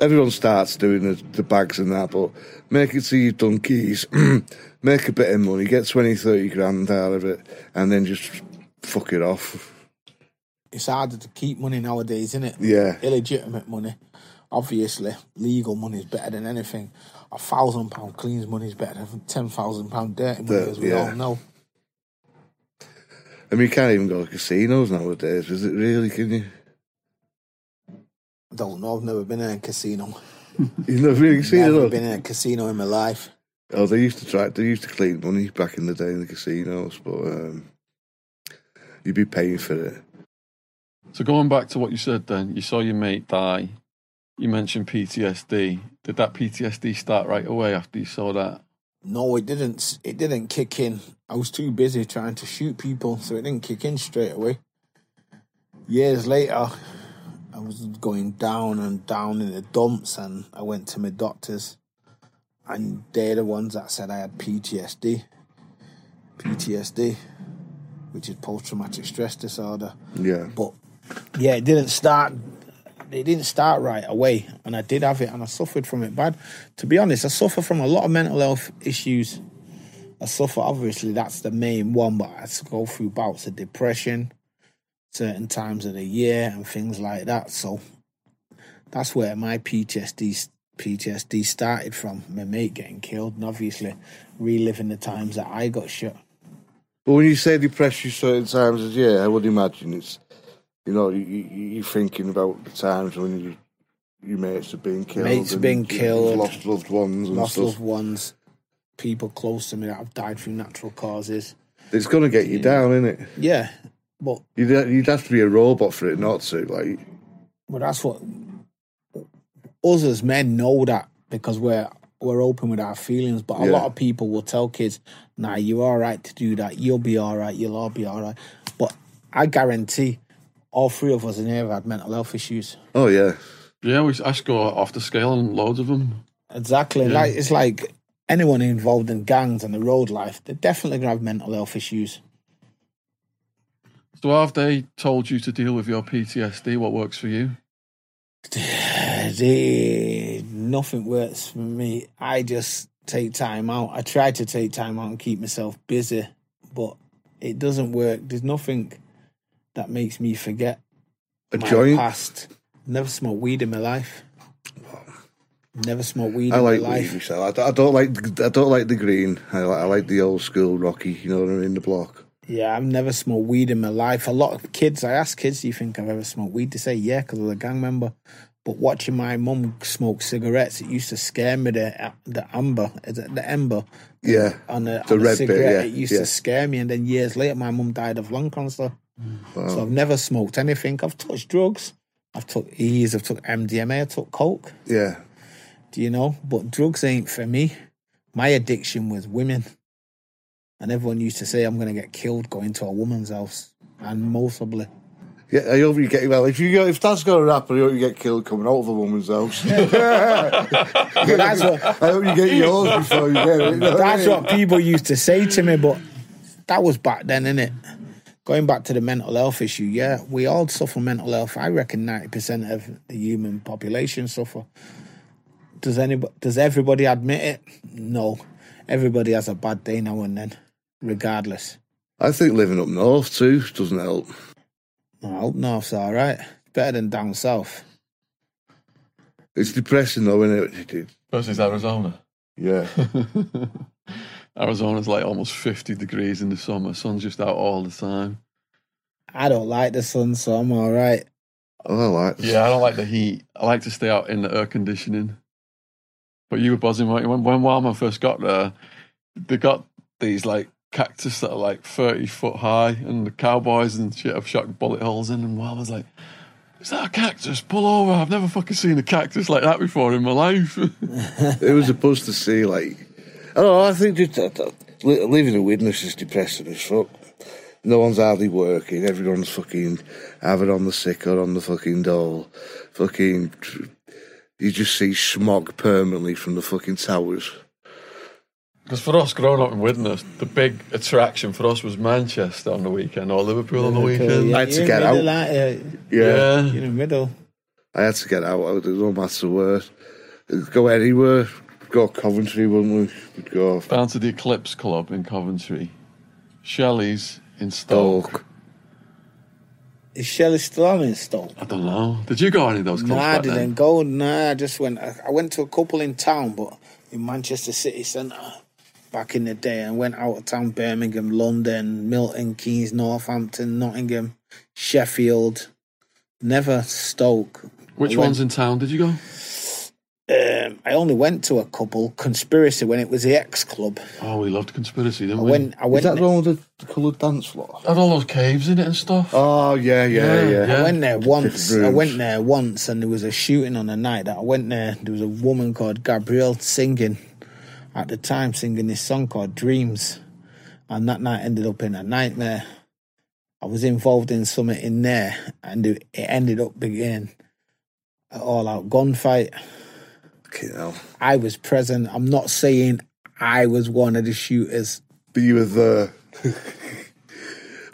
Everyone starts doing the, the bags and that, but make it to your donkeys, [CLEARS THROAT] make a bit of money, get 20, 30 grand out of it, and then just fuck it off. It's harder to keep money nowadays, isn't it? Yeah. Illegitimate money. obviously legal money is better than anything. A thousand pound cleans money is better than ten thousand pound dirty money, The- as we yeah. all know. I mean, you can't even go to casinos nowadays, is it really? Can you? I don't know. I've never been in a casino. [LAUGHS] You've never really seen Never it. been in a casino in my life. Oh, they used to try. They used to clean money back in the day in the casinos, but um, you'd be paying for it. So going back to what you said then, you saw your mate die. You mentioned PTSD. Did that PTSD start right away after you saw that? No, it didn't. It didn't kick in. I was too busy trying to shoot people, so it didn't kick in straight away. Years later, I was going down and down in the dumps, and I went to my doctors, and they're the ones that said I had PTSD. PTSD, which is post-traumatic stress disorder. Yeah, But yeah, it didn't start. It didn't start right away, and I did have it, and I suffered from it bad. To be honest, I suffer from a lot of mental health issues. I suffer, obviously, that's the main one, but I go through bouts of depression, certain times of the year, and things like that. So that's where my PTSD PTSD started from. My mate getting killed, and obviously reliving the times that I got shot. but when you say depression certain times, yeah, I would imagine it's you know you, you, you're thinking about the times when you your mates have been killed, Mates and been killed, lost loved ones, and lost stuff. loved ones, people close to me that have died through natural causes. It's going to get you down, isn't it? Yeah, but You'd, you'd have to be a robot for it not to. Like, but that's what us as men know that because we're we're open with our feelings. But a Yeah. lot of people will tell kids, "Nah, you're all right to do that. You'll be all right. You'll all be all right." But I guarantee, all three of us in here have had mental health issues. oh yeah, Yeah, we, I score off the scale and loads of them. Exactly. Yeah. Like it's like anyone involved in gangs and the road life, they're definitely gonna have mental health issues. So have they told you to deal with your PTSD? What works for you? [SIGHS] They, nothing works for me. I just take time out. I try to take time out and keep myself busy, but it doesn't work. There's nothing that makes me forget a my joint. past. Never smoked weed in my life. Never smoked weed I in like my weed life. myself. I, don't- I don't like I don't like the green. I like, I like the old school Rocky. You know what I mean? The block. Yeah, I've never smoked weed in my life. A lot of kids, I ask kids, do you think I've ever smoked weed? They say, yeah, because I was a gang member. But watching my mum smoke cigarettes, it used to scare me. The the amber, the ember Yeah, on the, The on red bit, cigarette, yeah, it used yeah. to scare me. And then years later, my mum died of lung cancer. So I've never smoked anything. I've touched drugs. I've took E's, I've took MDMA, I took coke. yeah. Do you know? But drugs ain't for me. My addiction was women. And everyone used to say I'm going to get killed going to a woman's house. And mostly. Yeah, I hope you get well. If you go, if that's going to happen, I hope you get killed coming out of a woman's house. [LAUGHS] That's what, I hope you get yours before you get it. you know what I that's mean? what people used to say to me. But that was back then, innit? Going back to the mental health issue, yeah, we all suffer mental health. I reckon 90% of the human population suffer. Does anybody, does everybody admit it? No. Everybody has a bad day now and then, regardless. I think living up north too doesn't help. I hope North's all right. Better than down south. It's depressing though, isn't it? Versus Arizona. Yeah. [LAUGHS] Arizona's like almost 50 degrees in the summer. Sun's just out all the time. I don't like the sun, so I'm all right. Oh, I like. Yeah, I don't like the heat. I like to stay out in the air conditioning. But you were buzzing, weren't you? When, when Wildman first got there, they got these like cactus that are like 30 foot high, and the cowboys and shit have shot bullet holes in. And Wildman's like, Is that a cactus? Pull over. I've never fucking seen a cactus like that before in my life. [LAUGHS] It was supposed to see like. I. I think just uh, uh, li- living a Widnes is depressing as fuck. No one's hardly working. Everyone's fucking either on the sick or on the fucking dole. Fucking. You just see smog permanently from the fucking towers. Because for us growing up in Widnes, the big attraction for us was Manchester on the weekend or Liverpool on the weekend. I had to get middle, out. aren't you? Yeah. You're in the middle. I had to get out. It no matter where. Go anywhere. Go Coventry, wouldn't we? We'd go Down to the Eclipse Club in Coventry. Shelley's in Stoke. Stoke. Is Shelley still on in Stoke? I don't know. Did you go to any of those clubs Nah, I didn't then? go. Nah, I just went. I I went to a couple in town, but in Manchester City Centre back in the day. and went out of town, Birmingham, London, Milton Keynes, Northampton, Nottingham, Sheffield. Never Stoke. Which went- ones in town did you go? Um, I only went to a couple. Conspiracy when it was the X Club. Oh, we loved conspiracy, didn't I we? went. I Is that the one with the, the coloured dance floor? Had all those caves in it and stuff. Oh yeah, yeah, Yeah, yeah. yeah. I went there once. I went there once, and there was a shooting on the night that I went there. There was a woman called Gabrielle singing at the time, singing this song called Dreams, and that night ended up in a nightmare. I was involved in something in there, and it it ended up being an all-out gunfight. Fucking hell. I was present. I'm not saying I was one of the shooters. But you were there. [LAUGHS]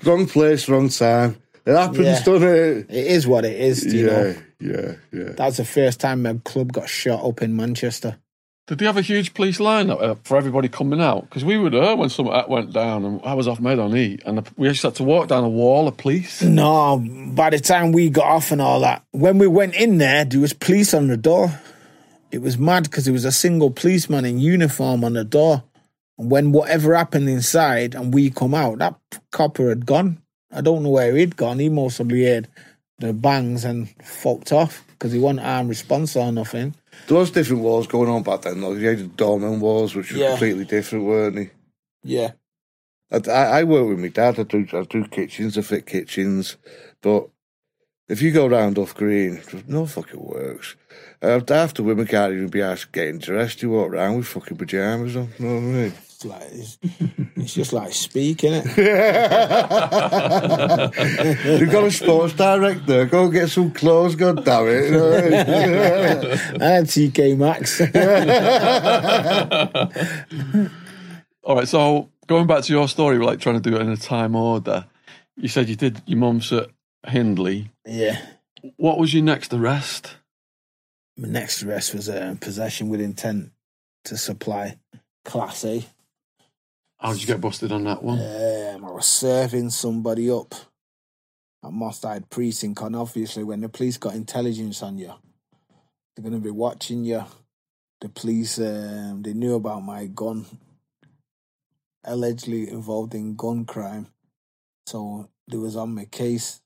wrong place, wrong time. It happens, Yeah. doesn't it? It is what it is. do You yeah, know, yeah, yeah. that's the first time a club got shot up in Manchester. Did they have a huge police line up uh, for everybody coming out? Because we were there when some that went down, and I was off Med on E, and we just had to walk down a wall of police. No, by the time we got off and all that, when we went in there, there was police on the door. It was mad because there was a single policeman in uniform on the door. And when whatever happened inside and we come out, that copper had gone. I don't know where he'd gone. He mostly had the bangs and fucked off because he wasn't armed response or nothing. There was different wars going on back then, though. You had the doorman wars, which were Yeah. completely different, weren't they? Yeah. I, I, I work with my dad. I do, I do kitchens, I fit kitchens. But if you go round off green, no fucking works. Uh, after women can't even be asked getting dressed, you walk around with fucking pajamas on. You know what I mean? It's like it's, it's just like speaking it. You've [LAUGHS] got a sports director. Go get some clothes, god damn it. You know what I mean? [LAUGHS] and TK Maxx. [LAUGHS] All right, so going back to your story, we're like trying to do it in a time order, you said you did your mum's at Hindley. yeah. What was your next arrest? My next arrest was uh, possession with intent to supply Class A. How did you get busted on that one? Um, I was serving somebody up at Moss Side Precinct, and obviously, when the police got intelligence on you, they're going to be watching you. The police, um, they knew about my gun, allegedly involved in gun crime. So they was on my case.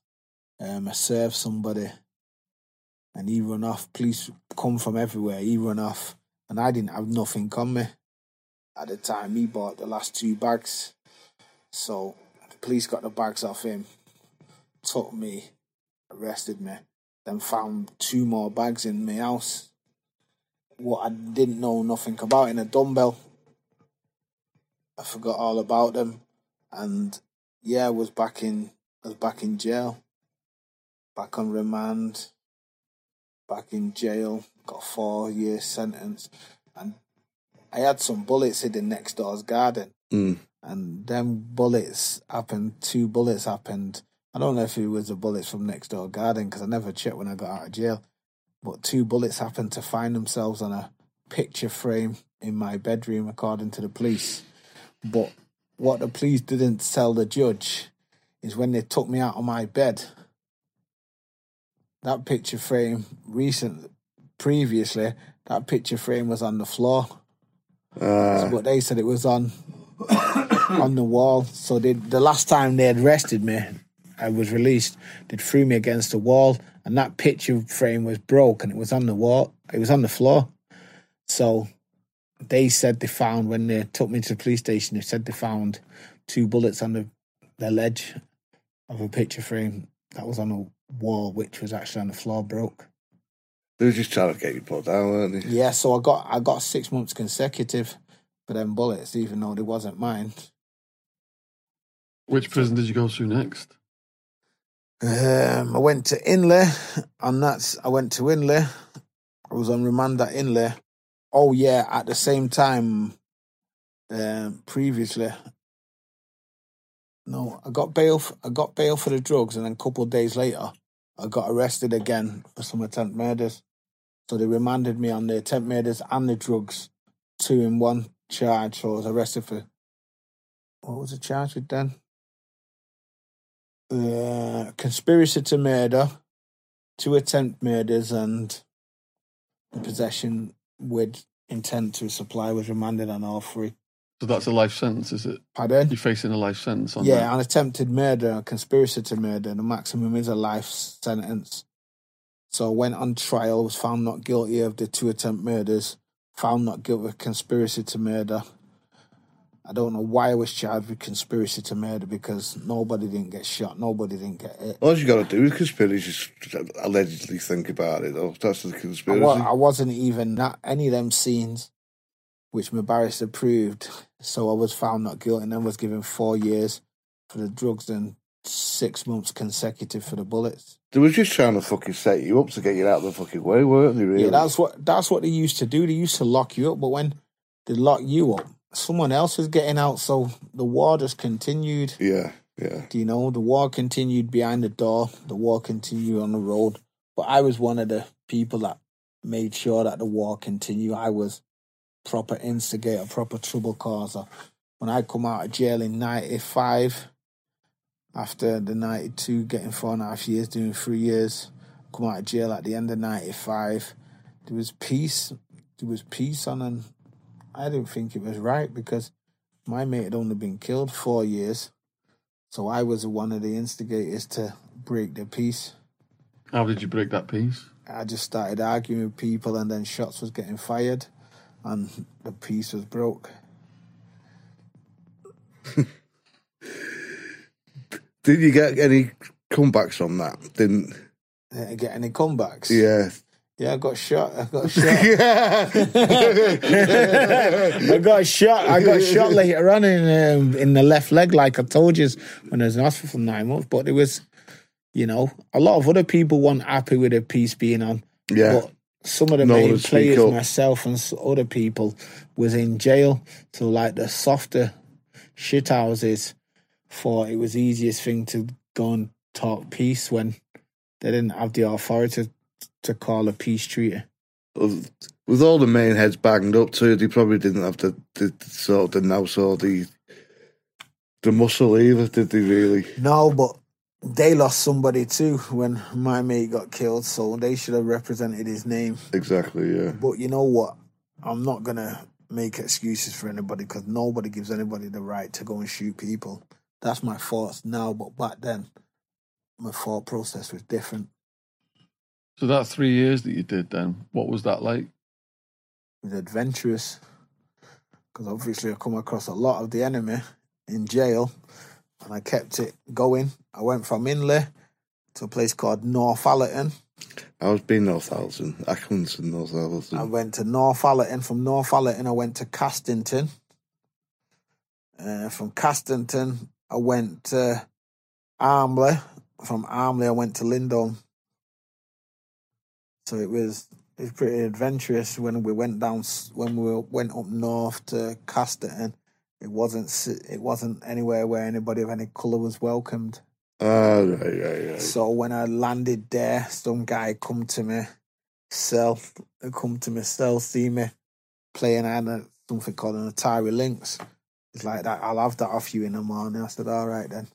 Um, I served somebody, and he run off. Police come from everywhere. He run off, and I didn't have nothing on me at the time. He bought the last two bags, so the police got the bags off him, took me, arrested me, then found two more bags in my house. What I didn't know nothing about in a dumbbell. I forgot all about them, and yeah, I was back in. I was back in jail, back on remand, back in jail. Got a four year sentence, and I had some bullets hidden next door's garden, Mm. and them bullets happened. Two bullets happened. I don't know if it was the bullets from next door garden because I never checked when I got out of jail. But two bullets happened to find themselves on a picture frame in my bedroom, according to the police. But what the police didn't tell the judge is when they took me out of my bed, that picture frame recently, previously, that picture frame was on the floor. Ah, But they said it was on [COUGHS] on the wall. So they, the last time they had arrested me, I was released. They threw me against the wall, and that picture frame was broke, and it was on the wall. It was on the floor. So they said they found when they took me to the police station. They said they found two bullets on the the ledge of a picture frame that was on a wall, which was actually on the floor, broke. they were just trying to get you put down, weren't they? Yeah, so I got I got six months consecutive for them bullets, even though they wasn't mine. Which prison did you go to next? Um, I went to Hindley, and that's I went to Hindley. I was on remand at Hindley. Oh yeah, at the same time, um, previously. No, I got bail. f- I got bail for the drugs, and then a couple of days later, I got arrested again for some attempt murders. So they remanded me on the attempt murders and the drugs, two in one charge. So I was arrested for what was the charge with then? uh, conspiracy to murder, two attempt murders, and possession with intent to supply was remanded on all three. So that's a life sentence, is it? Pardon? You're facing a life sentence on Yeah, that. on attempted murder, and conspiracy to murder, the maximum is a life sentence. So went on trial, was found not guilty of the two attempt murders, found not guilty of conspiracy to murder. I don't know why I was charged with conspiracy to murder because nobody didn't get shot, nobody didn't get hit. All you got to do is conspiracy, is allegedly think about it, though. That's the I, conspiracy. wa- I wasn't even at any of them scenes, which my barrister proved. So I was found not guilty and then was given four years for the drugs and six months consecutive for the bullets. They were just trying to fucking set you up to get you out of the fucking way, weren't they, really? Yeah, that's what that's what they used to do. They used to lock you up, but when they lock you up, someone else was getting out, so the war just continued. yeah, yeah. Do you know, the war continued behind the door. The war continued on the road. But I was one of the people that made sure that the war continued. I was proper instigator, proper trouble causer. When I come out of jail in '95, after the '92 getting four and a half years, doing three years, come out of jail at the end of '95, there was peace. There was peace on, and I didn't think it was right because my mate had only been killed four years. So I was one of the instigators to break the peace. How did you break that peace? I just started arguing with people, and then shots was getting fired, and the piece was broke. [LAUGHS] Did you get any comebacks on that? Didn't? Didn't get any comebacks. Yeah. yeah, I got shot. I got [LAUGHS] shot. yeah. [LAUGHS] I got shot. I got shot later on in um, in the left leg, like I told you, when I was in hospital for nine months. But it was, you know, a lot of other people weren't happy with the piece being on. Yeah. But some of the No main players, myself and other people, was in jail. So like the softer shit houses thought it was the easiest thing to go and talk peace when they didn't have the authority to call a peace treaty. With all the main heads banged up too, they probably didn't have the, the, the sort of the nous or the the muscle either, did they really? No, but they lost somebody too when my mate got killed, so they should have represented his name. Exactly, yeah. But you know what? I'm not gonna make excuses for anybody because nobody gives anybody the right to go and shoot people. That's my thoughts now, but back then, my thought process was different. So that three years that you did then, what was that like? It was adventurous because obviously I come across a lot of the enemy in jail, and I kept it going. I went from Hindley to a place called Northallerton. I was being Northallerton, Acklington, Northallerton. I went to Northallerton. From Northallerton, I went to Castington. Uh, from Castington, I went to Armley. From Armley, I went to Lindholme. So it was it was pretty adventurous when we went down when we went up north to Castington. It wasn't it wasn't anywhere where anybody of any colour was welcomed. Ah, right, right, right. So when I landed there, some guy come to me cell, come to me cell, see me playing. A, something called an Atari Lynx. It's like that. I'll have that off you in the morning. I said, all right then.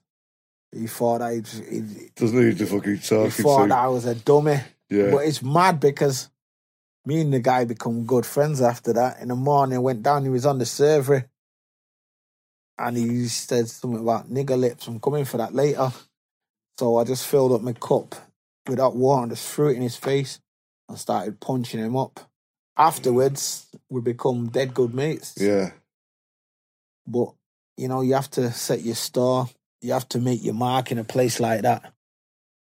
He thought I, he, Doesn't need to fucking he talk thought that. I was a dummy. Yeah. But it's mad because me and the guy become good friends after that. In the morning, I went down. He was on the server, and he said something about nigger lips. I'm coming for that later. So I just filled up my cup with hot water and just threw it in his face and started punching him up. Afterwards, we become dead good mates. Yeah. But you know, you have to set your store. You have to make your mark in a place like that.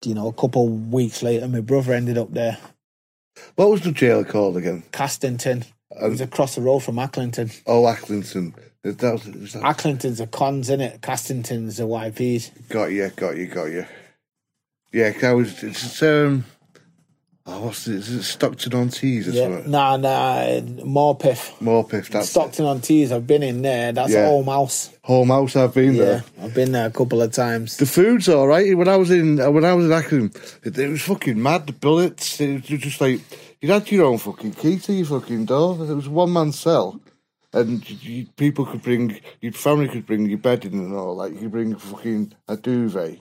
You know, a couple of weeks later, my brother ended up there, What was the jail called again? Castington. It was Um, across the road from Acklington. oh, Accrington. That was, was that? A cons, in it? Castington's a YPs. Got you, got you, got you. Yeah, I was. It's um. Oh, what's it? Is it Stockton on Tees or Yeah. something? Nah, nah, Morpeth. Morpeth. That's Stockton on Tees. I've been in there. That's Yeah. Holme House. Holme House. I've been Yeah, there. I've been there a couple of times. The food's all right. When I was in, when I was in Acklington, it, it was fucking mad. The bullets. It was just like you had your own fucking key to your fucking door. It was one man cell. And you, people could bring your family could bring your bedding and all. Like you bring fucking a duvet,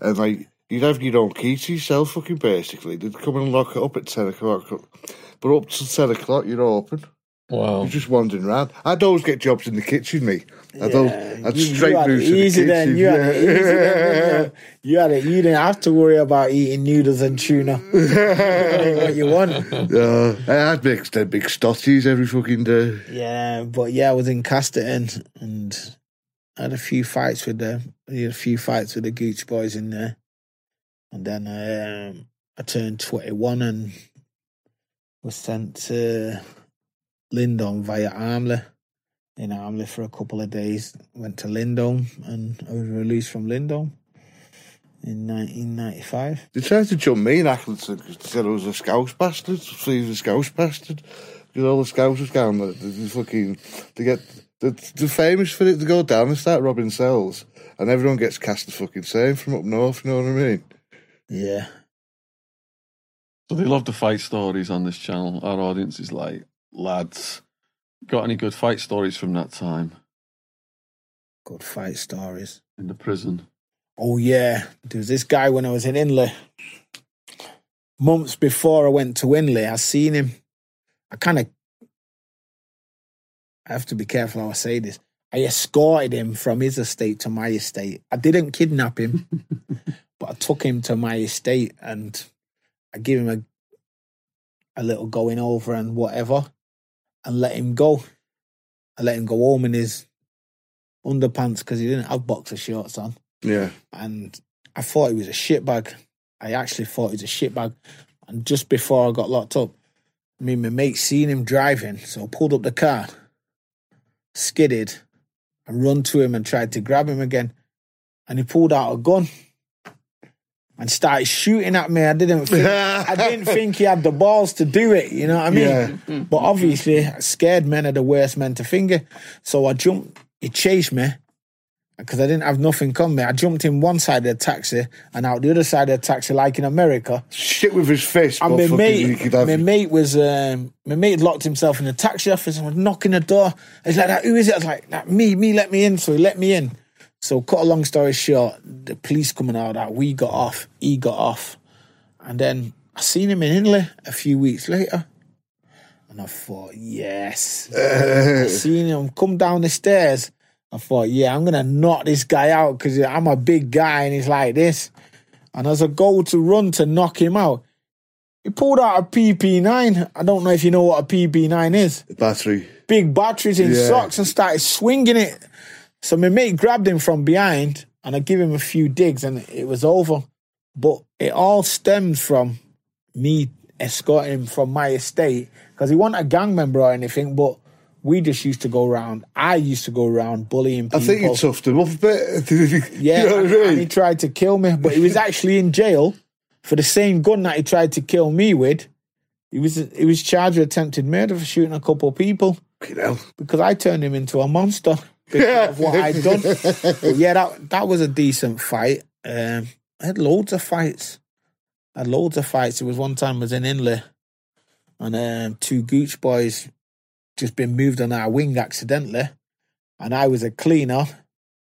and like you'd have your own key to yourself. Fucking basically, they'd come and lock it up at ten o'clock. But up to ten o'clock, you're open. Wow. You're just wandering around. I'd always get jobs in the kitchen, me. I'd, always, I'd you, straight you had loose it in the easy kitchen. then. You had it easy then. didn't You You had it. You didn't have to worry about eating noodles and tuna. [LAUGHS] what you want. Uh, I had big, the big stotties every fucking day. Yeah, but yeah, I was in Castington and I had a few fights with the I had a few fights with the Gooch boys in there. And then I um, I turned twenty one and was sent to Lindholme via Armley. In Armley for a couple of days. Went to Lindholme and I was released from Lindholme in nineteen ninety five. They tried to jump me in Acklington because they said I was a Scouse bastard. So he was a Scouse bastard. Because all the Scouts was down there. They, they fucking, they get, they're, they're famous for it. They go down and start robbing cells. And everyone gets cast the fucking same from up north, you know what I mean? Yeah. So they love the fight stories on this channel. Our audience is like, lads, got any good fight stories from that time Good fight stories. in the prison? Oh yeah, there was this guy when I was in Hindley. Months before I went to Hindley, I seen him. I kind of, I have to be careful how I say this. I escorted him from his estate to my estate. I didn't kidnap him, [LAUGHS] but I took him to my estate and I gave him a, a little going over and whatever, and let him go. I let him go home in his underpants because he didn't have boxer shorts on Yeah. and I thought he was a shitbag. I actually thought he was a shitbag. And just before I got locked up, me and my mate seen him driving, so I pulled up the car, skidded, and run to him and tried to grab him again. And he pulled out a gun and started shooting at me. I didn't think I [LAUGHS] didn't think he had the balls to do it, you know what I mean? Yeah. But obviously, scared men are the worst men to finger. So I jumped, he chased me because I didn't have nothing on me. I jumped in one side of the taxi and out the other side of the taxi, like in America. Shit with his fist. And my mate, my mate was, um, my mate locked himself in the taxi office and was knocking the door. He's like, "Who is it?" I was like, me, me, let me in." So he let me in. So cut a long story short, the police coming out. That we got off, he got off, and then I seen him in Hindley a few weeks later, and I thought, yes, I [LAUGHS] seen him come down the stairs. I thought, yeah, I'm gonna knock this guy out because I'm a big guy and he's like this. And as I go to run to knock him out, he pulled out a PP9. I don't know if you know what a PP9 is. battery. Big batteries in Yeah. socks and started swinging it. So my mate grabbed him from behind and I give him a few digs and it was over. But it all stems from me escorting him from my estate because he wasn't a gang member or anything, but we just used to go around. I used to go around bullying I think you toughed him up a bit. Yeah, [LAUGHS] you know what I and, and he tried to kill me, but he was [LAUGHS] actually in jail for the same gun that he tried to kill me with. He was he was charged with attempted murder for shooting a couple of people because I turned him into a monster of what I'd done. But yeah, that that was a decent fight. Um, I had loads of fights. I had loads of fights. It was one time I was in Hindley, and um, two Gooch boys just been moved on our wing accidentally, and I was a cleaner.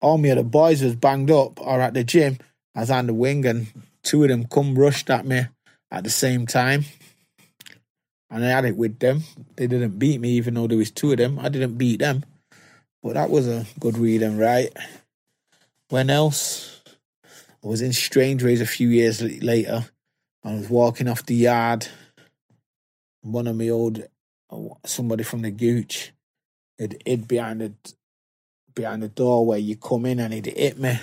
All me other boys was banged up or at the gym. I was on the wing, and two of them come rushed at me at the same time. And I had it with them. They didn't beat me, even though there was two of them. I didn't beat them. But that was a good reading, right? When else? I was in Strangeways a few years later. I was walking off the yard. One of my old, somebody from the Gooch, had hid behind the behind the door where you come in, and he'd hit me.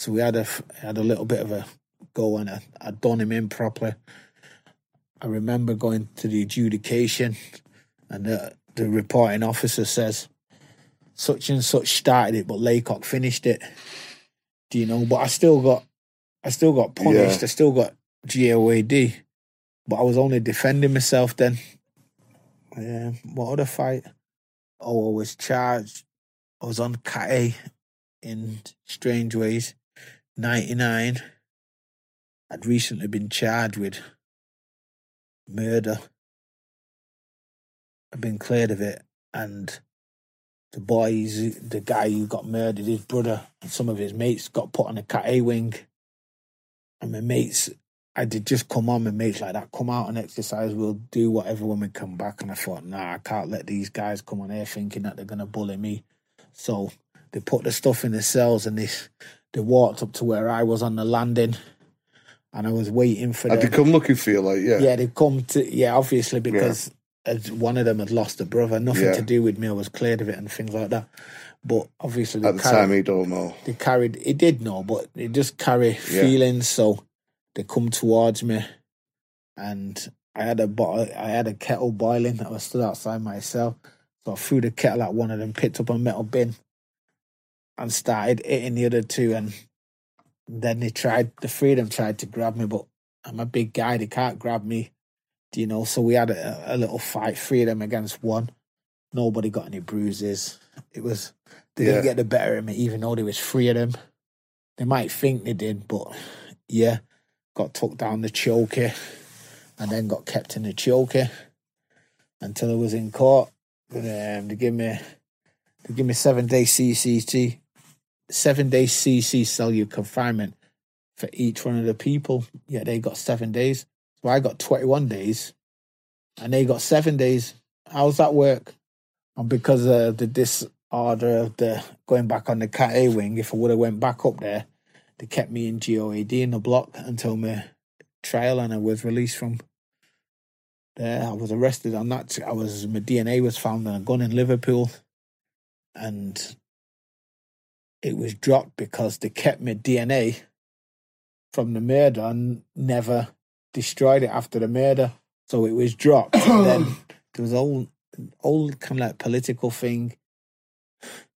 So we had a had a little bit of a go, and I, I done him in properly. I remember going to the adjudication, and the, the reporting officer says, "Such and such started it, but Laycock finished it." Do you know? But I still got, I still got punished. Yeah. I still got GOAD, but I was only defending myself then. Yeah. What other fight? Oh, I was charged. I was on Cat A in Strangeways, ninety nine. I'd recently been charged with murder. I've been cleared of it, and the boys, the guy who got murdered, his brother, and some of his mates got put on a Cat A wing. And my mates, I did just come on, my mates like that, come out and exercise, we'll do whatever when we come back. And I thought, nah, I can't let these guys come on here thinking that they're going to bully me. So they put the stuff in the cells and they, they walked up to where I was on the landing. And I was waiting for Had them. they come looking for you, like, yeah. Yeah, they come to yeah, obviously because one of them had lost a brother, nothing Yeah. to do with me. I was cleared of it and things like that. But obviously, they At the carried, time, he don't know. they carried. He did know, but they just carry feelings. So they come towards me, and I had a bottle. I had a kettle boiling. I was stood outside myself, so I threw the kettle at one of them, picked up a metal bin, and started hitting the other two. And then they tried. The three of them tried to grab me, but I'm a big guy. They can't grab me. Do you know? So we had a, a little fight, three of them against one. Nobody got any bruises. It was they Yeah. didn't get the better of me, even though there was three of them. They might think they did, but yeah, got took down the chokey and then got kept in the chokey until I was in court. But, um, they give me they give me seven day CCT, seven day CC cellular confinement for each one of the people. Yeah, they got seven days. So I got twenty one days, and they got seven days. How's that work? And because of the disorder of the going back on the Cat A wing, if I would have went back up there, they kept me in GOAD in the block until my trial, and I was released from there. I was arrested on that. I was my DNA was found on a gun in Liverpool, and it was dropped because they kept my DNA from the murder and never destroyed it after the murder. So it was dropped. and then [COUGHS] there was all old kind of like political thing.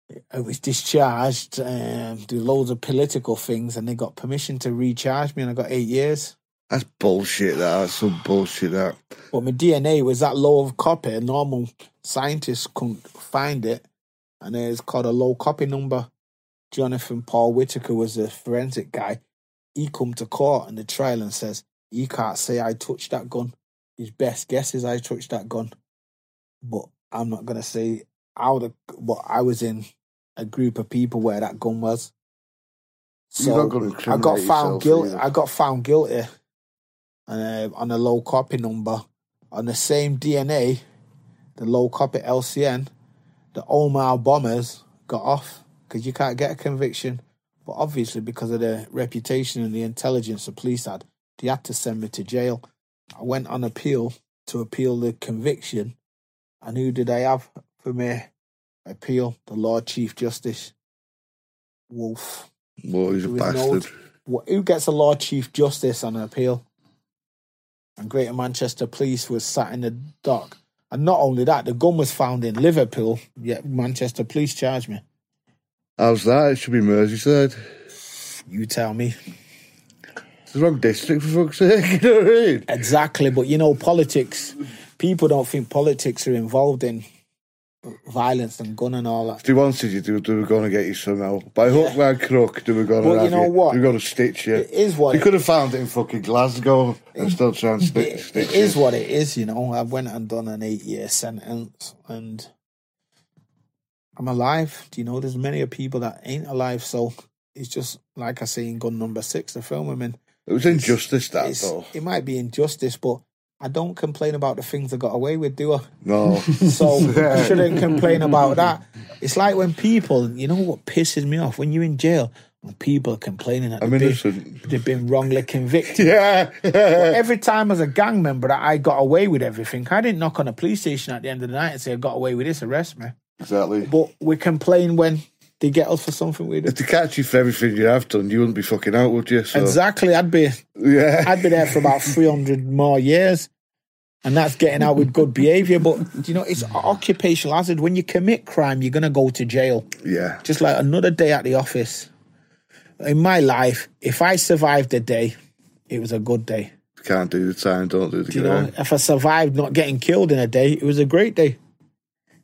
It was discharged. Um, there were loads of political things, and they got permission to recharge me, and I got eight years. That's bullshit, that. That's some bullshit, that. But my DNA was that low of copy. Normal scientists couldn't find it, and it's called a low copy number. Jonathan Paul Whitaker was a forensic guy. He come to court in the trial and says he can't say I touched that gun. His best guess is I touched that gun, but I'm not gonna say how the. But I was in a group of people where that gun was. Gonna I got found guilty. either. I got found guilty uh, on a low copy number on the same DNA, the low copy LCN. The Omagh bombers got off because you can't get a conviction. But obviously, because of the reputation and the intelligence the police had, they had to send me to jail. I went on appeal to appeal the conviction, and who did I have for me appeal? The Lord Chief Justice Woolf. Well, he's a bastard. Wh- Who gets a Lord Chief Justice on an appeal? And Greater Manchester Police was sat in the dock. And not only that, the gun was found in Liverpool, yet Manchester Police charged me. How's that? It should be Merseyside. You tell me. It's the wrong district, for fuck's sake. [LAUGHS] You know what I mean? Exactly, but you know, politics, people don't think politics are involved in violence and gun and all that. If they wanted you, they, they were going to get you somehow. By hook, by crook, they were going to Well, you know you. what? They were going to stitch you. It is what They it- could have found it in fucking Glasgow and still trying [LAUGHS] to stick, It, stitch it is you. what it is, you know. I went and done an eight year sentence and I'm alive. Do you know there's many people that ain't alive, so it's just like I say in gun number six, the film I'm in. It was injustice, that, though. it might be injustice, but I don't complain about the things I got away with, do I? No. [LAUGHS] So [LAUGHS] I shouldn't complain about that. It's like when people, you know what pisses me off? When you're in jail, when people are complaining that they've been, they've been wrongly convicted. [LAUGHS] Yeah. Every time as a gang member that I got away with everything, I didn't knock on a police station at the end of the night and say I got away with this, arrest me. exactly. But we complain when they get us for something we do. If they catch you for everything you have done, you wouldn't be fucking out, would you? So, Exactly. I'd be Yeah. I'd be there for about [LAUGHS] three hundred more years. And that's getting out with good behaviour. But you know, it's occupational hazard. When you commit crime, you're gonna go to jail. yeah. Just like another day at the office. In my life, if I survived a day, it was a good day. Can't do the time, don't do the Do you know, if I survived not getting killed in a day, it was a great day.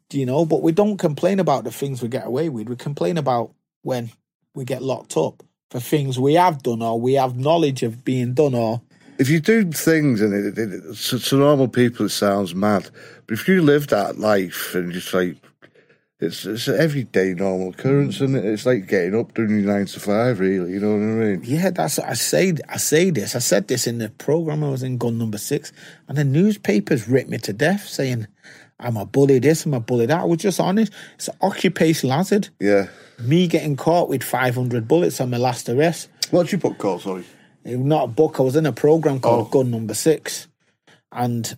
Do you know? But we don't complain about the things we get away with. We complain about when we get locked up for things we have done or we have knowledge of being done or if you do things and it, it, it, to, normal people it sounds mad, but if you live that life and just like It's it's an everyday normal occurrence, and it? it's like getting up doing your nine to five. Really, you know what I mean? Yeah, that's I say I say this. I said this in the program I was in, gun number six, and the newspapers ripped me to death, saying I'm a bully this, I'm a bully that. I was just honest. It's occupational hazard. Yeah. Me getting caught with 500 bullets on my last arrest. What's your book called? Sorry. It was not a book. I was in a program called Oh. Gun Number Six, and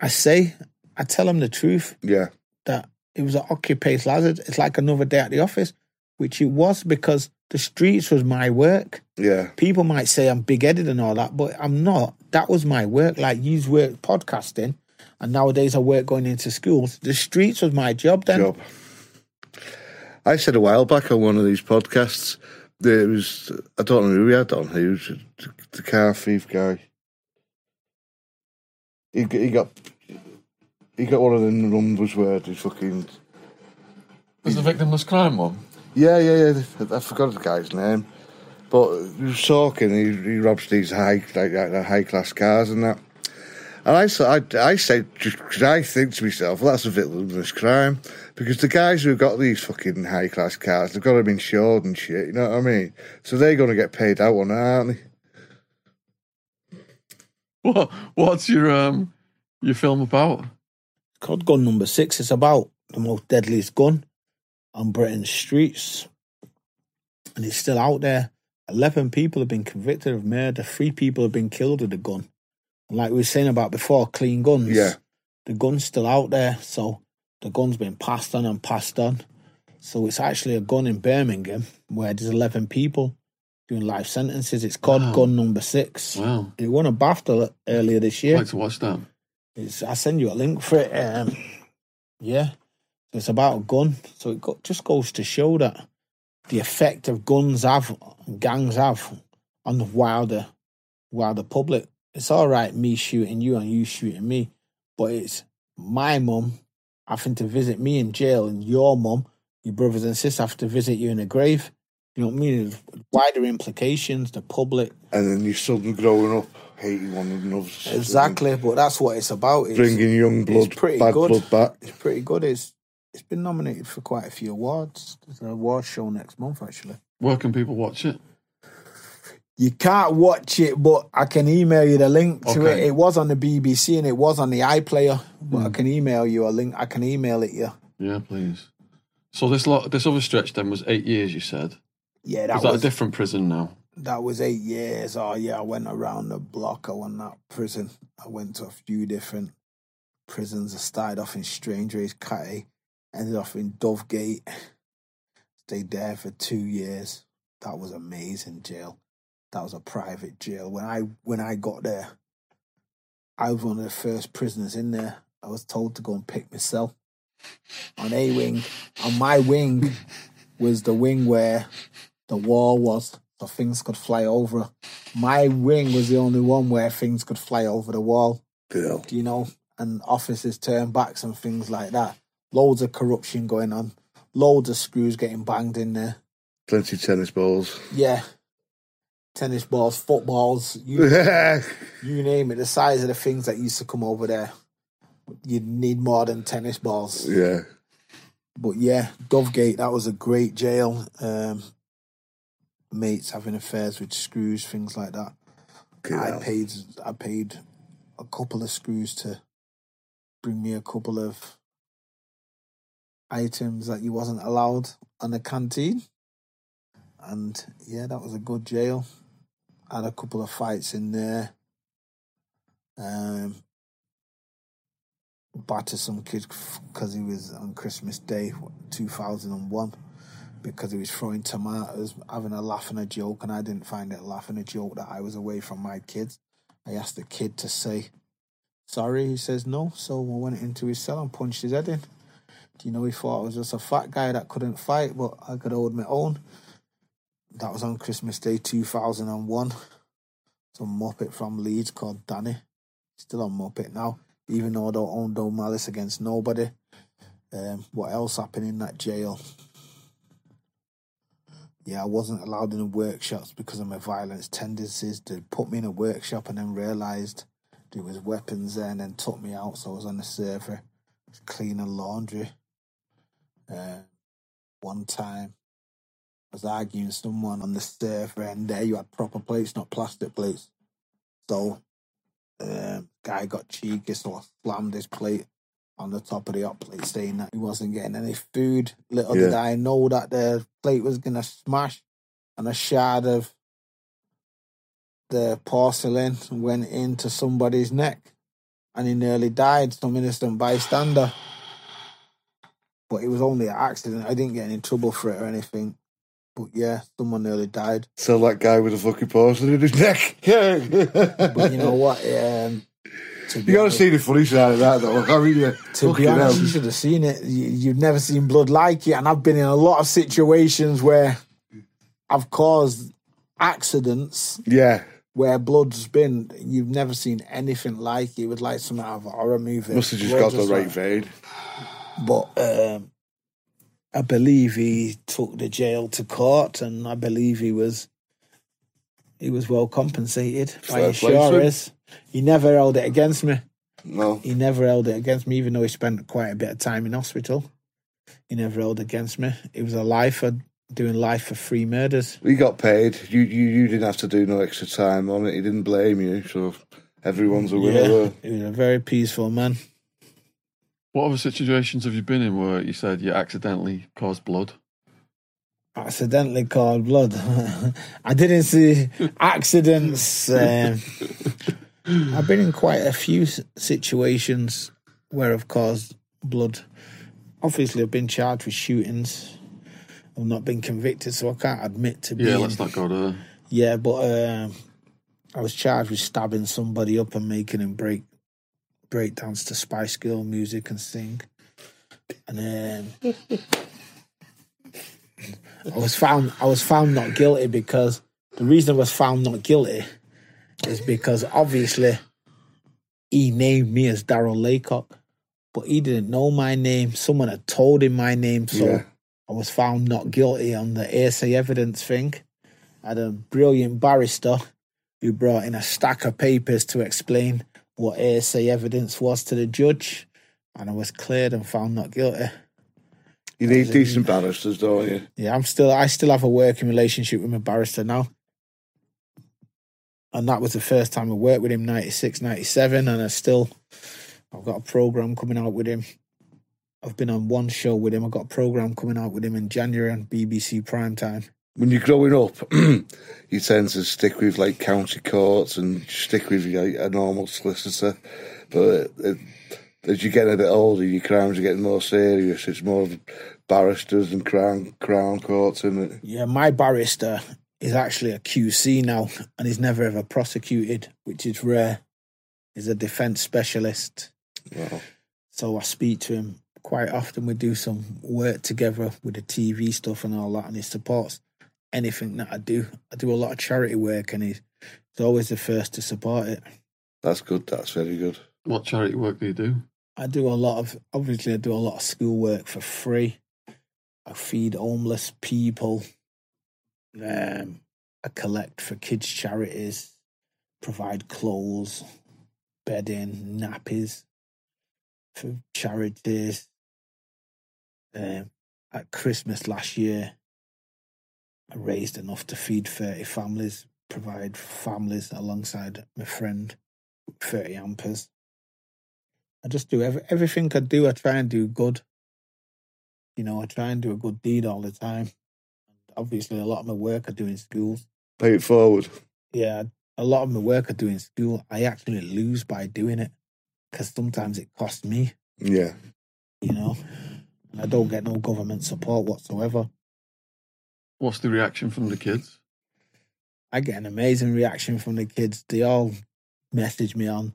I say I tell them the truth Yeah. that it was an occupational hazard. It's like another day at the office, which it was because the streets was my work. Yeah. People might say I'm big headed and all that, but I'm not. That was my work. Like you work podcasting, and nowadays I work going into schools. The streets was my job then. job. I said a while back on one of these podcasts, there was I don't know who we had on. He was the, the car thief guy. He he got he got one of them numbers where they fucking There's the victimless crime one. yeah yeah yeah. I forgot the guy's name, but he was talking. He, he robs these high like, like high class cars and that. And I, sa- I, I said, because I think to myself, well, that's a victimless crime. Because the guys who've got these fucking high class cars, they've got them insured and shit, you know what I mean? So they're going to get paid out on that, aren't they? What? What's your um your film about? Cod Gun Number Six. is about the most deadliest gun on Britain's streets, and it's still out there. Eleven people have been convicted of murder. Three people have been killed with a gun. And like we were saying about before, clean guns. Yeah. the gun's still out there, so the gun's been passed on and passed on. So it's actually a gun in Birmingham where there's eleven people doing life sentences. It's called Wow. Gun Number Six. Wow, It won a BAFTA earlier this I'd year. like to watch that. It's, I send you a link for it. Um, yeah, so it's about a gun. So it go, just goes to show that the effect of guns have, gangs have, on the wilder, wilder public. It's all right me shooting you and you shooting me, but it's my mum having to visit me in jail and your mum, your brothers and sisters have to visit you in a grave. You know what I mean? There's wider implications. The public, And then your son growing up hating one another. exactly. But that's what it's about. It's, Bringing young blood, pretty bad good. blood back. It's pretty good. It's it's been nominated for quite a few awards. There's an award show next month actually. Where can people watch it? You can't watch it, but I can email you the link to Okay. it. It was on the BBC and it was on the iPlayer, but Hmm. I can email you a link. I can email it you. Yeah, please. So this lot, this other stretch then was eight years. You said. Yeah, that Is that was a different prison now? that was eight years. Oh yeah, I went around the block. I went that prison. I went to a few different prisons. I started off in Strangeways, Catty, ended off in Dovegate. Stayed there for two years. That was amazing jail. That was a private jail. When I when I got there, I was one of the first prisoners in there. I was told to go and pick myself on A wing. On my wing was the wing where the wall was, so things could fly over. My wing was the only one where things could fly over the wall Girl. you know, and offices turn backs and things like that. Loads of corruption going on. Loads of screws getting banged in there. Plenty of tennis balls. Yeah. Tennis balls, footballs, you, [LAUGHS] you name it. The size of the things that used to come over there. You'd need more than tennis balls. Yeah. But yeah, Dovegate, that was a great jail. Um, mates having affairs with screws, things like that. I paid I paid a couple of screws to bring me a couple of items that you wasn't allowed on the canteen. And yeah, that was a good jail. Had a couple of fights in there. Um battered some kid because he was on Christmas Day, 2001, because he was throwing tomatoes, having a laugh and a joke, and I didn't find it a laugh and a joke that I was away from my kids. I asked the kid to say sorry. He says no, so I went into his cell and punched his head in. Do you know he thought I was just a fat guy that couldn't fight, but I could hold my own. That was on Christmas Day 2001. Some Muppet from Leeds called Danny. Still on Muppet now, even though I don't own no malice against nobody. Um, what else happened in that jail? Yeah, I wasn't allowed in the workshops because of my violence tendencies. They put me in a workshop and then realised there was weapons there and then took me out. So I was on the server, cleaning laundry. Uh, one time, was arguing with someone on the server, and there you had proper plates, not plastic plates. So, um, guy got cheeky, so I slammed his plate on the top of the hot plate, saying that he wasn't getting any food. Little did I know that the plate was gonna smash, and a shard of the porcelain went into somebody's neck, and he nearly died. Some innocent bystander. But it was only an accident. I didn't get any trouble for it or anything. But yeah, someone nearly died. So that guy with the fucking porcelain in his neck. [LAUGHS] But you know what? Um, You gotta see the funny side of that, though. I mean, yeah. To be honest, you should have seen it. You, you've never seen blood like it, and I've been in a lot of situations where I've caused accidents Yeah. where blood's been. You've never seen anything like it. It was like something out of a horror movie. Must have just got the right vein. But um, I believe he took the jail to court, and I believe he was he was well compensated by Fair insurers. He never held it against me. No. He never held it against me, even though he spent quite a bit of time in hospital. He never held it against me. It was a lifer doing life for free murders. He got paid. You, you you didn't have to do no extra time on it. He didn't blame you, so everyone's a winner. Yeah, he was a very peaceful man. What other situations have you been in where you said you accidentally caused blood? accidentally caused blood. [LAUGHS] I didn't see [LAUGHS] accidents. Um, I've been in quite a few situations where I've caused blood. Obviously, I've been charged with shootings. I've not been convicted, so I can't admit to being. Yeah, let's not go there. Yeah, but um, I was charged with stabbing somebody up and making him break break dance to Spice Girl music and sing. And then I was found I was found not guilty because the reason I was found not guilty is because obviously he named me as Daryl Laycock, but he didn't know my name. Someone had told him my name, so Yeah. I was found not guilty on the hearsay evidence thing. I had a brilliant barrister who brought in a stack of papers to explain what hearsay evidence was to the judge, and I was cleared and found not guilty. You need decent barristers, don't you? Yeah, I'm still I still have a working relationship with my barrister now. And that was the first time I worked with him, 96, 97, and I still I've got a program coming out with him. I've been on one show with him. I've got a program coming out with him in January on BBC Primetime. When you're growing up, [CLEARS THROAT] you tend to stick with like county courts and stick with like, a normal solicitor. But uh, as you get a bit older, your crimes are getting more serious. It's more of barristers and crown crown courts, isn't it? Yeah, my barrister is actually a QC now and he's never ever prosecuted, which is rare. He's a defense specialist. Well, So I speak to him quite often. We do some work together with the TV stuff and all that, and he supports anything that I do. I do a lot of charity work, and he's, he's always the first to support it. that's good. That's very good. What charity work do you do? I do a lot of, obviously, I do a lot of school work for free. I feed homeless people. Um, I collect for kids' charities, provide clothes, bedding, nappies for charities. Um, at Christmas last year, I raised enough to feed 30 families, provide families alongside my friend 30 ampers. I just do every, everything I do, I try and do good. You know, I try and do a good deed all the time. Obviously, a lot of my work I do in schools. Pay it forward. Yeah, a lot of my work I do in school, I actually lose by doing it because sometimes it costs me, Yeah. you know, and I don't get no government support whatsoever. What's the reaction from the kids? I get an amazing reaction from the kids. They all message me on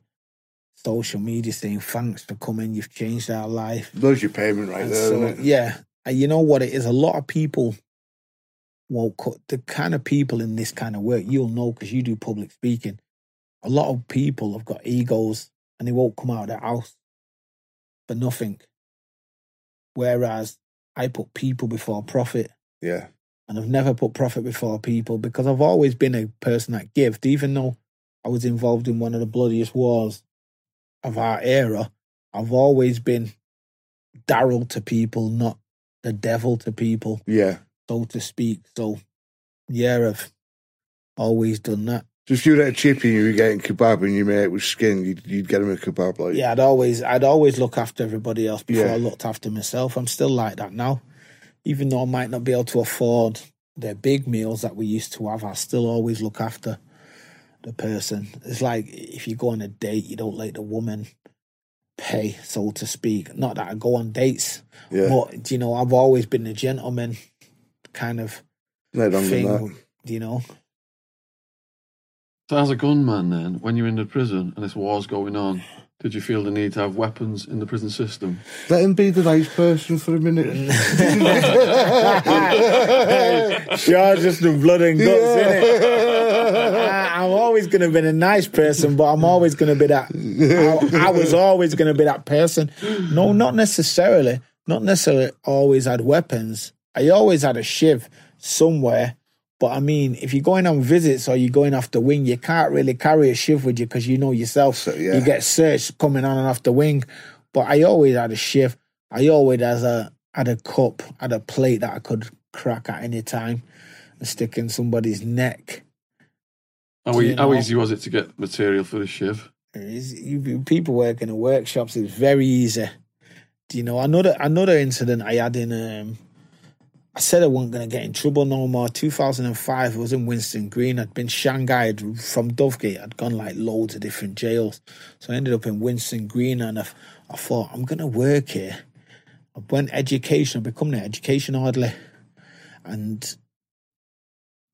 social media saying, Thanks for coming, you've changed our life. There's your payment right And there, so, isn't it? yeah, and you know what it is? A lot of people won't cut the kind of people in this kind of work. You'll know because you do public speaking. A lot of people have got egos and they won't come out of their house for nothing. Whereas I put people before profit, Yeah. And I've never put profit before people because I've always been a person that gives. Even though I was involved in one of the bloodiest wars of our era, I've always been Daryl to people, not the devil to people, Yeah. so to speak. So, yeah, I've always done that. So if you were at a chippy and you were getting kebab and your mate was skin, you'd, you'd get him a kebab like Yeah, I'd always, I'd always look after everybody else before Yeah. I looked after myself. I'm still like that now, even though I might not be able to afford the big meals that we used to have. I still always look after the person. It's like if you go on a date, you don't let the woman pay, so to speak. Not that I go on dates, Yeah. but you know, I've always been a gentleman kind of No wrong with that. thing. You know, So, as a gunman, then, when you're in the prison and this war's going on, did you feel the need to have weapons in the prison system? Let him be the nice person for a minute. You're just the blood and guts, innit? I, I'm always going to be a nice person, but I'm always going to be that. I, I was always going to be that person. No, not necessarily. Not necessarily always had weapons. I always had a shiv somewhere. But I mean, if you're going on visits or you're going off the wing, you can't really carry a shiv with you because you know yourself. So, yeah. You get searched coming on and off the wing. But I always had a shiv. I always had a had a cup, had a plate that I could crack at any time and stick in somebody's neck. How, e- you how easy was it to get material for the shiv? People working in workshops. It's very easy. Do you know another another incident I had in? Um, I said I wasn't going to get in trouble no more. 2005, I was in Winson Green. I'd been shanghaied from Dovegate. I'd gone like loads of different jails, so I ended up in Winson Green, and I, I thought I'm going to work here. I went education. I become an education orderly, and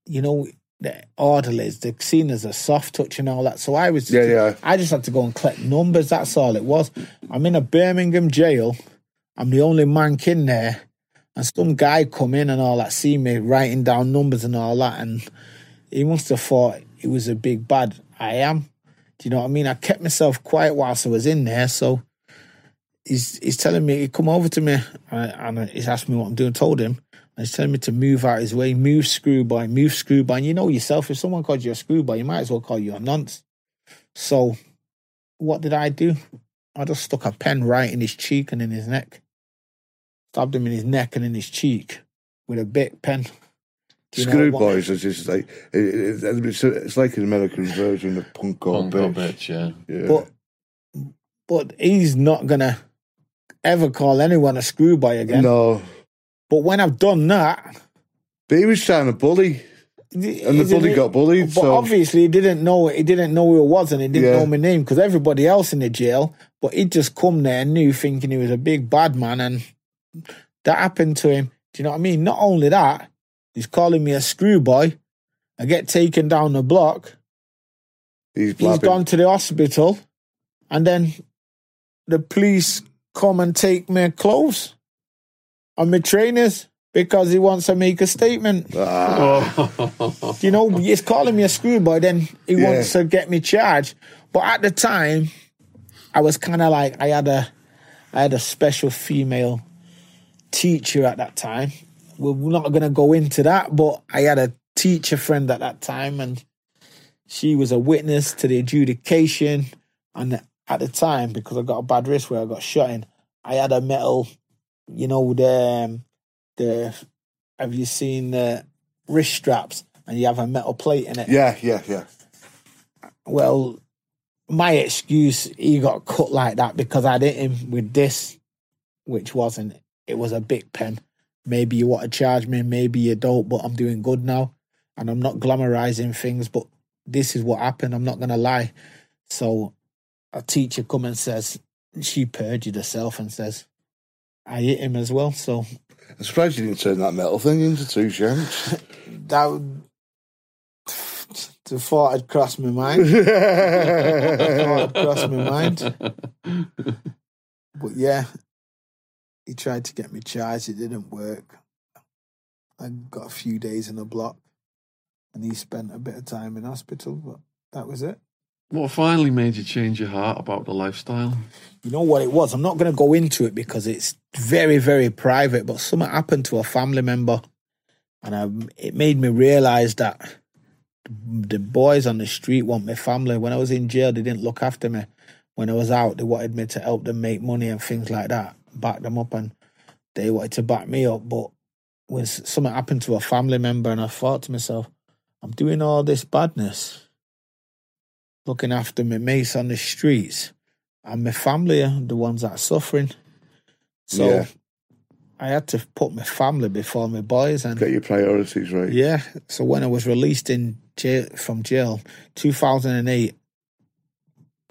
you know the orderlies they're seen as a soft touch and all that. So I was Yeah, yeah. I just had to go and collect numbers. That's all it was. I'm in a Birmingham jail. I'm the only man in there, and some guy come in and all that, see me writing down numbers and all that, and he must have thought it was a big bad. I am. Do you know what I mean? I kept myself quiet whilst I was in there, so he's he's telling me he come over to me and, and he's asked me what I'm doing. Told him. And he's telling me to move out his way, move screwboy, move screwboy. And you know yourself, if someone calls you a screwboy, you might as well call you a nonce. So, what did I do? I just stuck a pen right in his cheek and in his neck. Stabbed him in his neck and in his cheek with a big pen. [LAUGHS] Do you know Screw boys are just like it, it, it's, it's like an American version of punk or Punk or bitch. bitch, yeah. Yeah. But but he's not gonna ever call anyone a screwboy again. no, But when I've done that, but he was trying to bully, and the bully got bullied. But so obviously, he didn't know. He didn't know who it was, and he didn't Yeah. know my name because everybody else in the jail. But he'd just come there new, thinking he was a big bad man, and that happened to him. Do you know what I mean? Not only that, he's calling me a screwboy. I get taken down the block. he's He's blabbing. gone to the hospital, and then the police come and take my clothes and my trainers because he wants to make a statement. Ah. [LAUGHS] You know, he's calling me a screwboy, then he Yeah. wants to get me charged. But at the time, I was kind of like I had a, I had a special female teacher at that time. We're not going to go into that, but I had a teacher friend at that time, and she was a witness to the adjudication. And at the time, because I got a bad wrist where I got shot in, I had a metal, you know, the um, the. Have you seen the wrist straps? And you have a metal plate in it. yeah, yeah, yeah. Well, my excuse, he got cut like that because I'd hit him with this, which wasn't. It was a big pen. Maybe you want to charge me, maybe you don't, but I'm doing good now. And I'm not glamorizing things, but this is what happened. I'm not going to lie. So a teacher come and says, she perjured herself and says, I hit him as well. So I'm surprised you didn't turn that metal thing into two shanks. [LAUGHS] that would, the thought had crossed my mind. [LAUGHS] thought had crossed my mind. But yeah, he tried to get me charged. It didn't work. I got a few days in a block, and he spent a bit of time in hospital. But that was it. what finally made you change your heart about the lifestyle? You know what it was? I'm not going to go into it because it's very, very private. But something happened to a family member, and I, it made me realize that the boys on the street want my family. When I was in jail, they didn't look after me. When I was out, they wanted me to help them make money and things like that, back them up. And they wanted to back me up, but when something happened to a family member, and I thought to myself, I'm doing all this badness, looking after my mates on the streets, and my family are the ones that are suffering. So Yeah. I had to put my family before my boys, and Get your priorities right. yeah. So when I was released in jail from jail, 2008,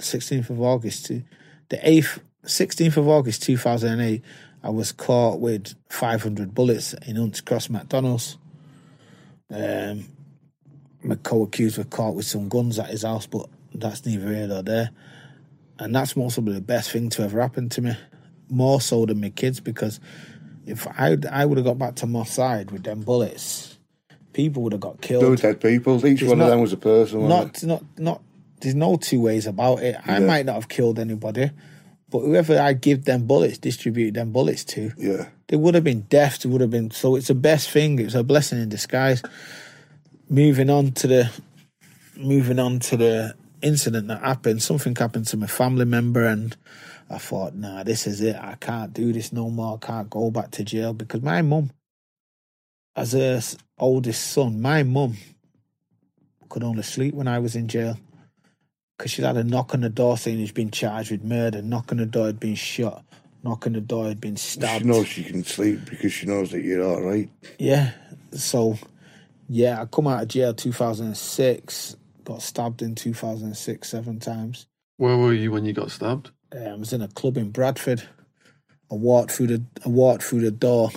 16th of August, to the 8th, 16th of August 2008, I was caught with 500 bullets in Hunts Cross McDonald's. Um, my co-accused were caught with some guns at his house, but that's neither here nor there. And that's possibly the best thing to ever happen to me, more so than my kids, because if I I would have got back to my side with them bullets, people would have got killed. Two dead people. Each There's one not- of them was a person. not not not there's no two ways about it. I might not have killed anybody, but whoever I give them bullets, distribute them bullets to. Yeah. they would have been deaf. They would have been. So it's the best thing. It's a blessing in disguise. Moving on to the, moving on to the incident that happened. Something happened to my family member, and I thought, nah, this is it. I can't do this no more. I can't go back to jail because my mum, as a s- oldest son, my mum could only sleep when I was in jail. Because she'd had a knock on the door saying he's been charged with murder, knock on the door had been shot, knock on the door had been stabbed. She knows she can sleep because she knows that you're all right. Yeah. So, yeah, I come out of jail 2006, got stabbed in 2006 seven times. Where were you when you got stabbed? Uh, I was in a club in Bradford. I walked through the I walked through the door,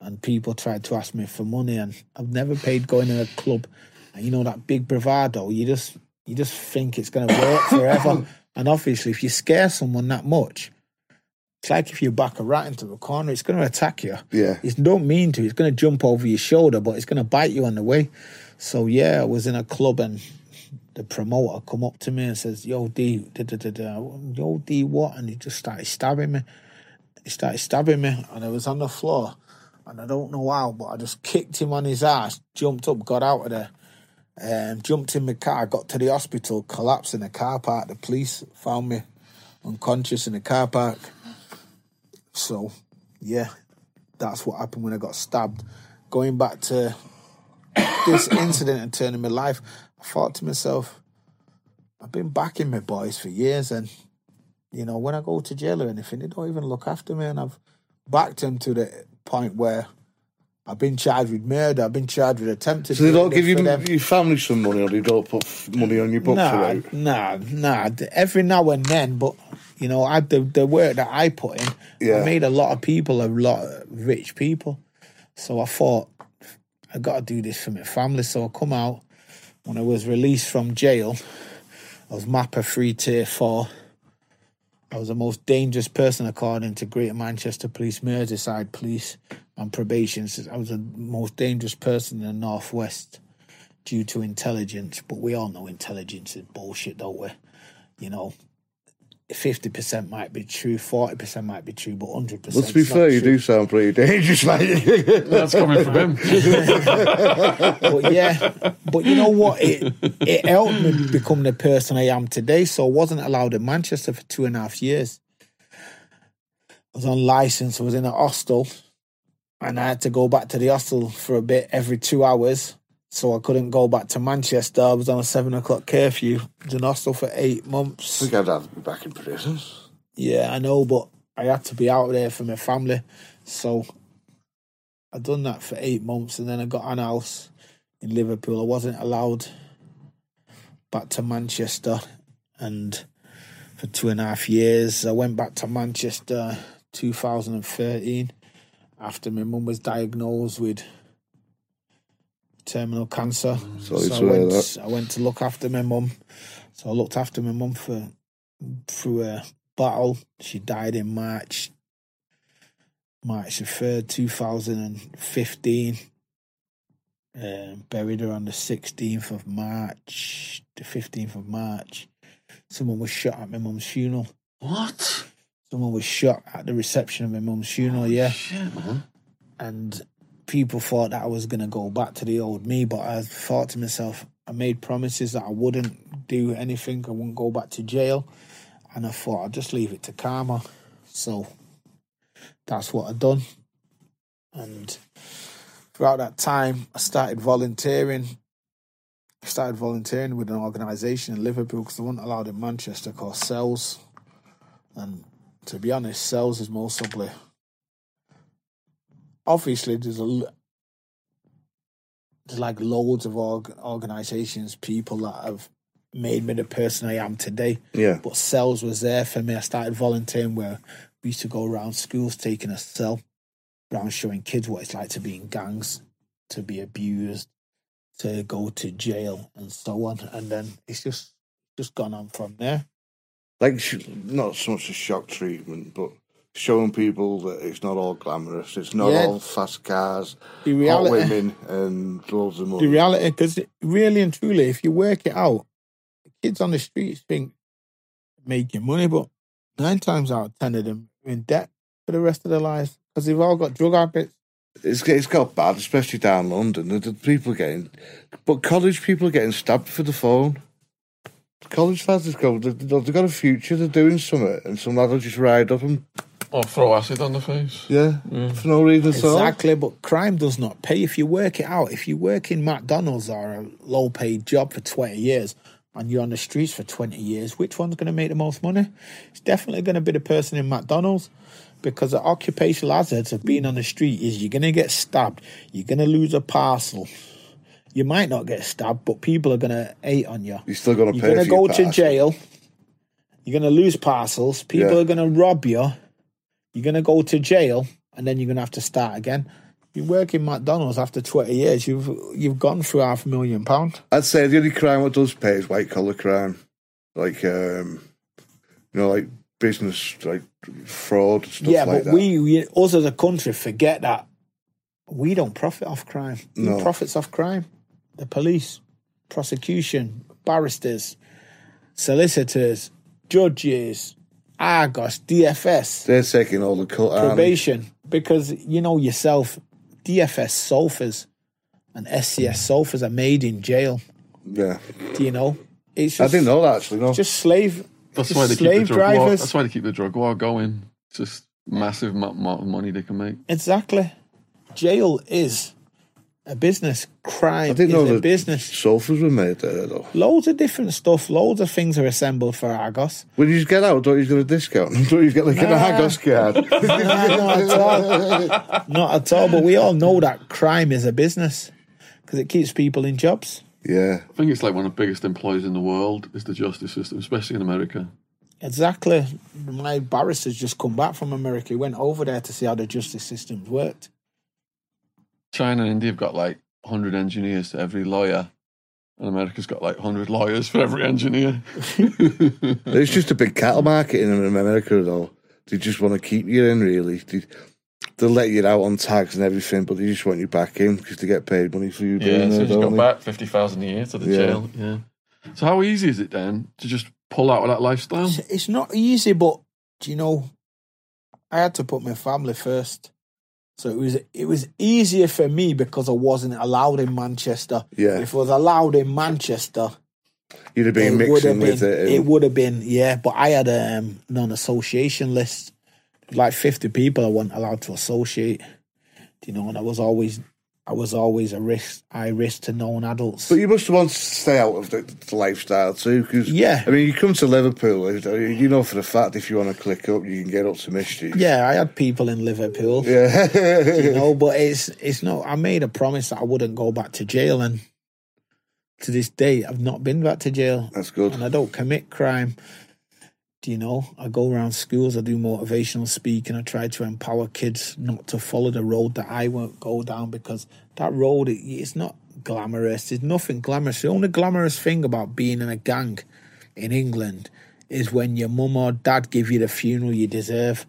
and people tried to ask me for money, and I've never paid going in a club. And you know that big bravado, you just you just think it's going to work forever. [COUGHS] and obviously, if you scare someone that much, it's like if you back a rat into a corner, it's going to attack you. Yeah. It don't mean to. It's going to jump over your shoulder, but it's going to bite you on the way. So yeah, I was in a club and the promoter come up to me and says, "Yo D, da, da, da, da. yo D, what?" And he just started stabbing me. He started stabbing me, and I was on the floor, and I don't know how, but I just kicked him on his ass, jumped up, got out of there, um, jumped in my car, got to the hospital, collapsed in the car park. The police found me unconscious in the car park. So, yeah, that's what happened when I got stabbed. Going back to [COUGHS] this incident and turning my life, I thought to myself, I've been backing my boys for years, and you know, when I go to jail or anything, they don't even look after me, and I've backed them to the point where I've been charged with murder, I've been charged with attempted. So they don't give you them. your family some money, or they don't put money on your books Nah, about. nah, nah. Every now and then, but you know, I the the work that I put in, Yeah. I made a lot of people a lot of rich people. So I thought I got to do this for my family. So I come out when I was released from jail. I was MAPPA three tier four. I was the most dangerous person according to Greater Manchester Police, Merseyside Police, and probation. says I was the most dangerous person in the northwest due to intelligence, but we all know intelligence is bullshit, don't we? You know, fifty percent might be true, forty percent might be true, but hundred percent. Let's be fair, you do sound pretty dangerous, mate. [LAUGHS] That's coming from him. [LAUGHS] But yeah, but you know what? It it helped me become the person I am today. So I wasn't allowed in Manchester for two and a half years. I was on license. I was in a hostel, and I had to go back to the hostel for a bit every two hours. So I couldn't go back to Manchester. I was on a seven o'clock curfew. I was in hostel for eight months. I think I'd have to be back in prison. Yeah, I know, but I had to be out there for my family. So I done that for eight months and then I got an house in Liverpool. I wasn't allowed back to Manchester and for two and a half years. I went back to Manchester 2013 after my mum was diagnosed with terminal cancer. Sorry so to I hear went, that. I went to look after my mum. So I looked after my mum for through a battle. She died in March, March the third, two thousand and fifteen. Um, buried her on the sixteenth of March, the fifteenth of March. Someone was shot at my mum's funeral. What? Someone was shot at the reception of my mum's funeral. Oh, yeah, Shit, man. and people thought that I was going to go back to the old me, but I thought to myself, I made promises that I wouldn't do anything, I wouldn't go back to jail, and I thought I'd just leave it to karma. So that's what I done. And throughout that time, I started volunteering. I started volunteering with an organisation in Liverpool because they weren't allowed in Manchester called Cells. And to be honest, Cells is most ugly. Obviously, there's a there's like loads of org- organisations, people that have made me the person I am today. Yeah. But cells was there for me. I started volunteering where we used to go around schools taking a cell, around showing kids what it's like to be in gangs, to be abused, to go to jail, and so on. And then it's just just gone on from there. Like, not so much a shock treatment, but showing people that it's not all glamorous. It's not Yeah. all fast cars, The hot reality, women, and loads of the money. reality, because really and truly, if you work it out, kids on the streets think making money, but nine times out of ten of them are in debt for the rest of their lives because they've all got drug habits. It's it's got bad, especially down London. The, the people getting, but college people are getting stabbed for the phone. College lads have got they've, they've got a future. They're doing something, and some lad will just ride up and Or throw acid on the face. yeah, mm. for no reason at all. Exactly, but crime does not pay. If you work it out, if you work in McDonald's or a low paid job for 20 years and you're on the streets for 20 years, which one's going to make the most money? It's definitely going to be the person in McDonald's because the occupational hazards of being on the street is you're going to get stabbed, you're going to lose a parcel. You might not get stabbed, but people are going to hate on you. You're still going to You're going to go to parcel. jail. You're going to lose parcels. People Yeah. are going to rob you. You're going to go to jail, and then you're going to have to start again. You work in McDonald's after 20 years. You've you've gone through half a million pound. I'd say the only crime that does pay is white collar crime, like um, you know, like business, like fraud stuff yeah, like but that. we, we us as a country forget that we don't profit off crime. No. Who profits off crime? The police, prosecution, barristers, solicitors, judges, Argos, DFS. They're taking all the cut. probation because you know yourself DFS sofas and SCS sofas are made in jail. Yeah, Do you know? It's I didn't know that actually. No, just slave. That's just why they keep the slave drug war. drivers. That's why they keep the drug war going. It's just massive amount of money they can make. Exactly. Jail is a business. Crime I didn't is know a that business. sofas were made there though. Loads of different stuff. Loads of things are assembled for Argos. When you get out, don't you get a discount? [LAUGHS] Don't you get like an Argos card? [LAUGHS] [LAUGHS] not at all. Not at all. But we all know that crime is a business because it keeps people in jobs. yeah, I think it's like one of the biggest employers in the world is the justice system, especially in America. Exactly. My barrister's just come back from America. He went over there to see how the justice systems worked. China and India have got like 100 engineers to every lawyer, and America's got like 100 lawyers for every engineer. [LAUGHS] it's just a big cattle market in America though. They just want to keep you in, really. They, they'll let you out on tags and everything, but they just want you back in because they get paid money for you yeah, doing so it, you just don't got they? back 50,000 a year to the Yeah. jail. Yeah. So how easy is it then to just pull out of that lifestyle? It's, it's not easy, but do you know, I had to put my family first. So it was it was easier for me because I wasn't allowed in Manchester. Yeah. If I was allowed in Manchester, You'd have been would have mixing been with it. it would have been yeah. But I had a um, non-association list, like fifty people I wasn't allowed to associate. Do you know? And I was always I was always a risk high risk to known adults. But you must want to stay out of the, the lifestyle too, because Yeah. I mean, you come to Liverpool, uh, you know for a fact if you want to click up, you can get up to mischief. yeah, I had people in Liverpool. yeah. you [LAUGHS] know, but it's it's not. I made a promise that I wouldn't go back to jail, and to this day, I've not been back to jail, That's good. and I don't commit crime. Do you know? I go around schools. I do motivational speaking. I try to empower kids not to follow the road that I won't go down because that road it, it's not glamorous. There's nothing glamorous. The only glamorous thing about being in a gang in England is when your mum or dad give you the funeral you deserve.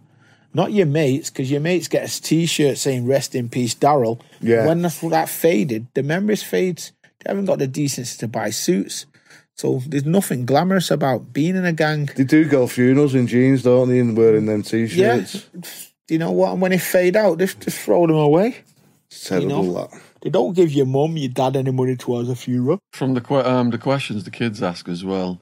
Not your mates, because your mates get a T-shirt saying "Rest in peace, Daryl." Yeah. When that's that faded, the memories fades. They haven't got the decency to buy suits, so there's nothing glamorous about being in a gang. They do go funerals in jeans, don't they, and wearing them Yeah, t-shirts. Do you know what? And when they fade out, they just throw them away. It's terrible, know. that. They don't give your mum, your dad any money towards a funeral. From the um, the questions the kids ask as well,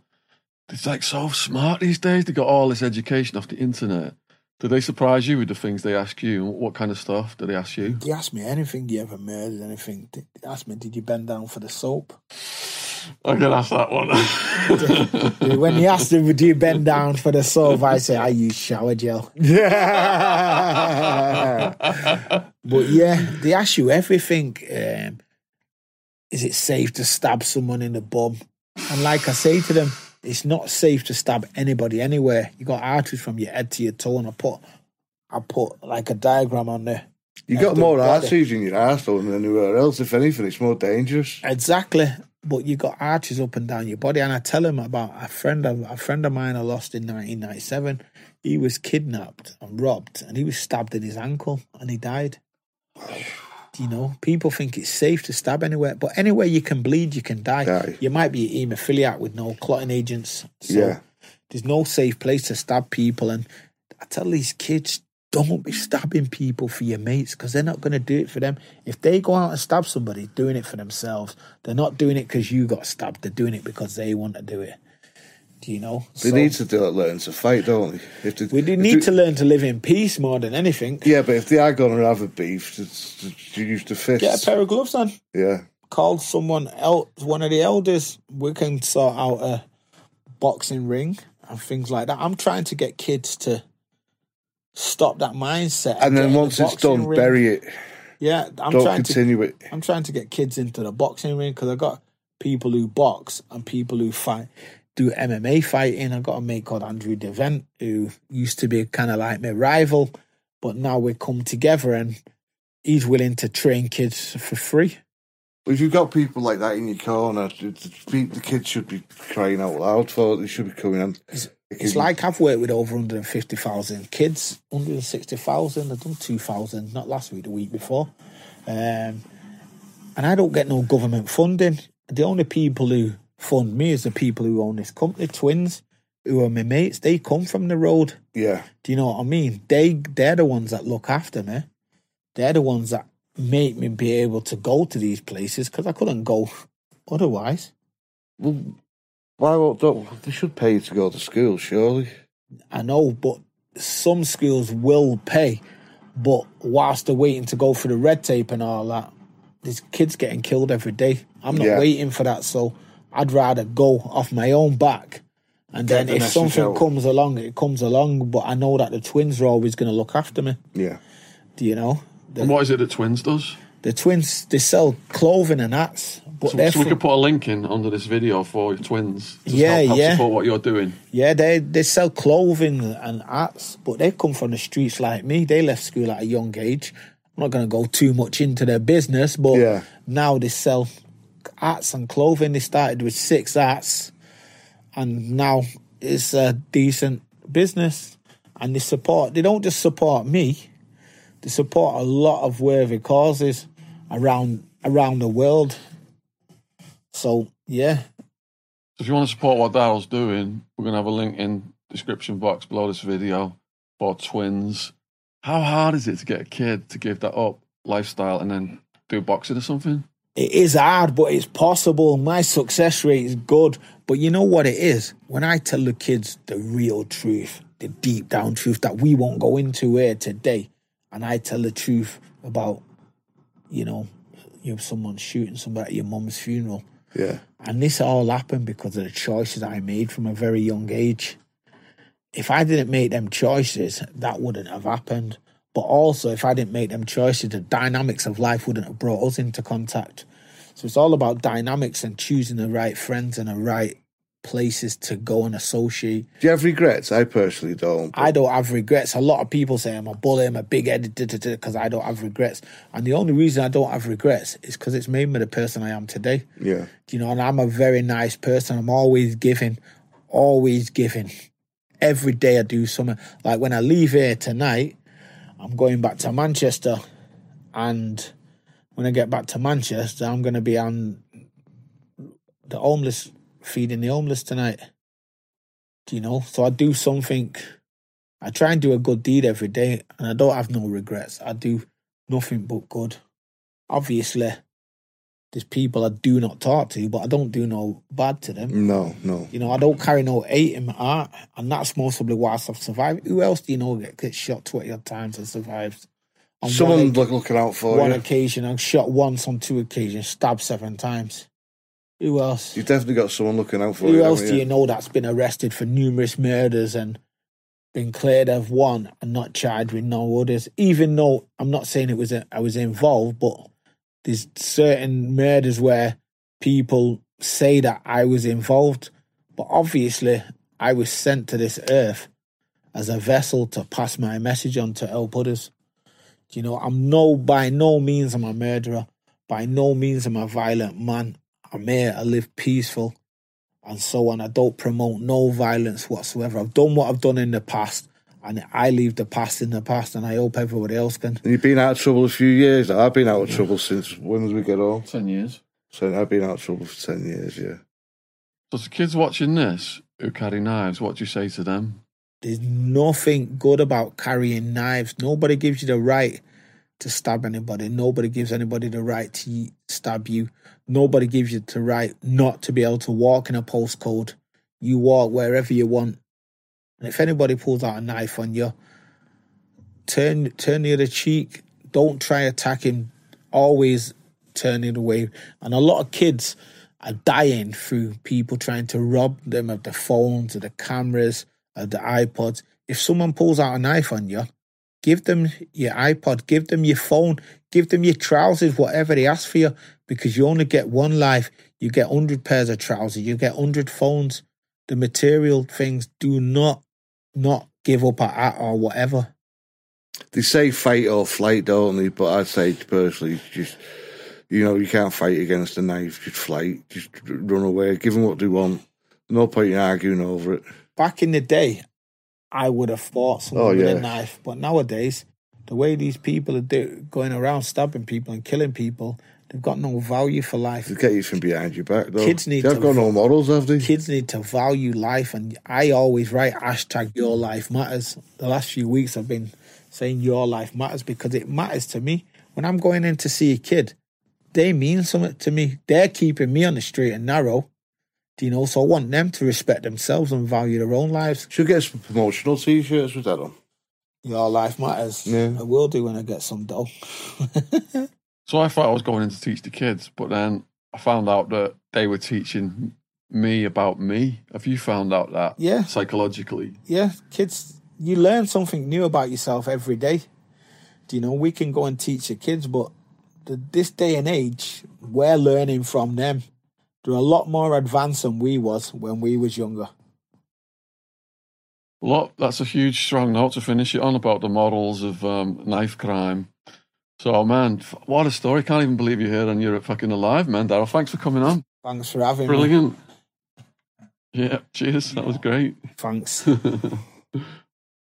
it's like so smart these days. They got all this education off the internet. Did they surprise you with the things they ask you? What kind of stuff did they ask you? They ask me anything. You ever murdered anything? They ask me, did you bend down for the soap? I can ask that one. [LAUGHS] when he asked them, do you bend down for the soap? I say, I use shower gel. Yeah. [LAUGHS] but yeah, they ask you everything. Um, is it safe to stab someone in the bum? And like I say to them, it's not safe to stab anybody anywhere. You got arteries from your head to your toe, and I put, I put like a diagram on there. You of got more arteries in your arsehole than anywhere else. If anything, it's more dangerous. Exactly. But you got arches up and down your body. And I tell him about a friend of a friend of mine I lost in 1997. He was kidnapped and robbed, and he was stabbed in his ankle, and he died. You know, people think it's safe to stab anywhere, but anywhere you can bleed, you can die. Die. You might be a hemophiliac with no clotting agents. So Yeah. there's no safe place to stab people. And I tell these kids, don't be stabbing people for your mates because they're not going to do it for them. If they go out and stab somebody, doing it for themselves. They're not doing it because you got stabbed. They're doing it because they want to do it. Do you know? They So need to do it, learn to fight, don't they? They we do need to learn to live in peace more than anything. Yeah, but if they are going to have a beef, it's, it's, you use the fists. Get a pair of gloves on. yeah. Call someone else, one of the elders. We can sort out a boxing ring and things like that. I'm trying to get kids to stop that mindset. And in then the once it's done, ring. bury it. Yeah, I'm Don't trying to continue it. I'm trying to get kids into the boxing ring because I've got people who box and people who fight, do MMA fighting. I've got a mate called Andrew Devent who used to be kind of like my rival, but now we come together and he's willing to train kids for free. If you've got people like that in your corner, the, kids should be crying out loud for it. They should be coming in. It's like I've worked with over 150,000 kids, 160,000. I've done 2,000, not last week, the week before. Um, and I don't get no government funding. The only people who fund me is the people who own this company, twins, who are my mates. They come from the road. Yeah. Do you know what I mean? They they're the ones that look after me. They're the ones that make me be able to go to these places because I couldn't go [LAUGHS] otherwise. Well, why won't they should pay you to go to school? Surely. I know, but some schools will pay. But whilst they're waiting to go through the red tape and all that, there's kids getting killed every day. I'm not Yeah. waiting for that, so I'd rather go off my own back. And Get then the if something out. comes along, it comes along. But I know that the twins are always going to look after me. Yeah. Do you know? The, and what is it that Twins does? the twins they sell clothing and hats, but So, so we could put a link in under this video for Twins. To Yeah, help, help yeah. support what you're doing. Yeah, they they sell clothing and hats, but they come from the streets like me. They left school at a young age. I'm not going to go too much into their business, but Yeah. now they sell hats and clothing. They started with six hats, and now it's a decent business. And they support. They don't just support me. They support a lot of worthy causes around around the world. So yeah, if you want to support what Daryl's doing, we're going to have a link in description box below this video for Twins. How hard is it to get a kid to give that up lifestyle and then do boxing or something? It is hard, but it's possible. My success rate is good. But you know what it is? When I tell the kids the real truth, the deep down truth that we won't go into here today, and I tell the truth about, you know, you know, someone shooting somebody at your mum's funeral. Yeah. And this all happened because of the choices I made from a very young age. If I didn't make them choices, that wouldn't have happened. But also, if I didn't make them choices, the dynamics of life wouldn't have brought us into contact. So it's all about dynamics and choosing the right friends and the right places to go and associate. Do you have regrets? I personally don't. I don't have regrets. A lot of people say I'm a bully, I'm a big headed because I don't have regrets. And the only reason I don't have regrets is because it's made me the person I am today. yeah. You know, and I'm a very nice person. I'm always giving, always giving. Every day I do something. Like when I leave here tonight, I'm going back to Manchester. And when I get back to Manchester, I'm going to be on the homeless, feeding the homeless tonight. Do you know? So I do something. I try and do a good deed every day, and I don't have no regrets. I do nothing but good. Obviously, There's people I do not talk to, but I don't do no bad to them. No, no. You know, I don't carry no hate in my heart, and that's mostly why I've survived. Who else do you know get, gets shot 20 odd times and survives? On Someone one, like looking out for one you. occasion, I'm shot once on two occasions, stabbed seven times. Who else? You've definitely got someone looking out for Who you. Who else do you know that's been arrested for numerous murders and been cleared of one and not charged with no others? Even though I'm not saying it was a, I was involved, but there's certain murders where people say that I was involved, but obviously I was sent to this earth as a vessel to pass my message on to help others. You know, I'm no by no means I'm a murderer. By no means am I a violent man. I'm here to live peaceful and so on. I don't promote no violence whatsoever. I've done what I've done in the past and I leave the past in the past and I hope everybody else can. And you've been out of trouble a few years. I've been out of trouble since when did we get home? 10 years. So I've been out of trouble for ten years. Yeah. So the kids watching this who carry knives, what do you say to them? There's nothing good about carrying knives. Nobody gives you the right to stab anybody. Nobody gives anybody the right to stab you. Nobody gives you the right not to be able to walk in a postcode. You walk wherever you want. And if anybody pulls out a knife on you, turn turn the other cheek. Don't try attacking. Always turn it away. And a lot of kids are dying through people trying to rob them of the phones, of the cameras, of the iPods. If someone pulls out a knife on you, give them your iPod, give them your phone, give them your trousers, whatever they ask for you, because you only get one life. You get 100 pairs of trousers, you get 100 phones. The material things do not not give up at or whatever. They say fight or flight, don't they? But I'd say personally, just you know, you can't fight against a knife. Just flight, just run away, give them what they want. No point in arguing over it. Back in the day, I would have fought someone Oh, with a knife, but nowadays, the way these people are do, going around stabbing people and killing people, they've got no value for life. They get you from behind your back, though. Kids need They've to- got no morals, have they? kids need to value life and I always write hashtag your life matters. The last few weeks I've been saying your life matters because it matters to me. When I'm going in to see a kid, they mean something to me. They're keeping me on the straight and narrow. Do you know? So I want them to respect themselves and value their own lives. Should get some promotional t-shirts with that on. Your life matters. Yeah. I will do when I get some dough. [LAUGHS] So I thought I was going in to teach the kids, but then I found out that they were teaching me about me. Have you found out that? Yeah. Psychologically. yeah, kids, you learn something new about yourself every day. Do you know, we can go and teach the kids, but the, this day and age, we're learning from them. They're a lot more advanced than we was when we was younger. Well, that's a huge, strong note to finish it on about the morals of um, knife crime. So, man, what a story. Can't even believe you're here and you're fucking alive, man. Daryl, thanks for coming on. Thanks for having me. Brilliant. Yeah, cheers. That was great. Thanks. [LAUGHS]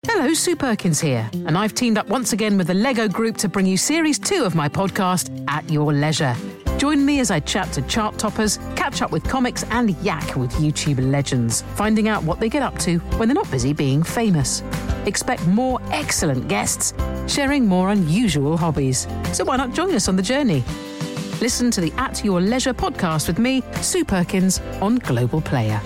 Hello, Sue Perkins here, and I've teamed up once again with the Lego Group to bring you series two of my podcast, At Your Leisure. Join me as I chat to chart toppers, catch up with comics, and yak with YouTube legends, finding out what they get up to when they're not busy being famous. Expect more excellent guests, sharing more unusual hobbies. So why not join us on the journey? Listen to the At Your Leisure podcast with me, Sue Perkins, on Global Player.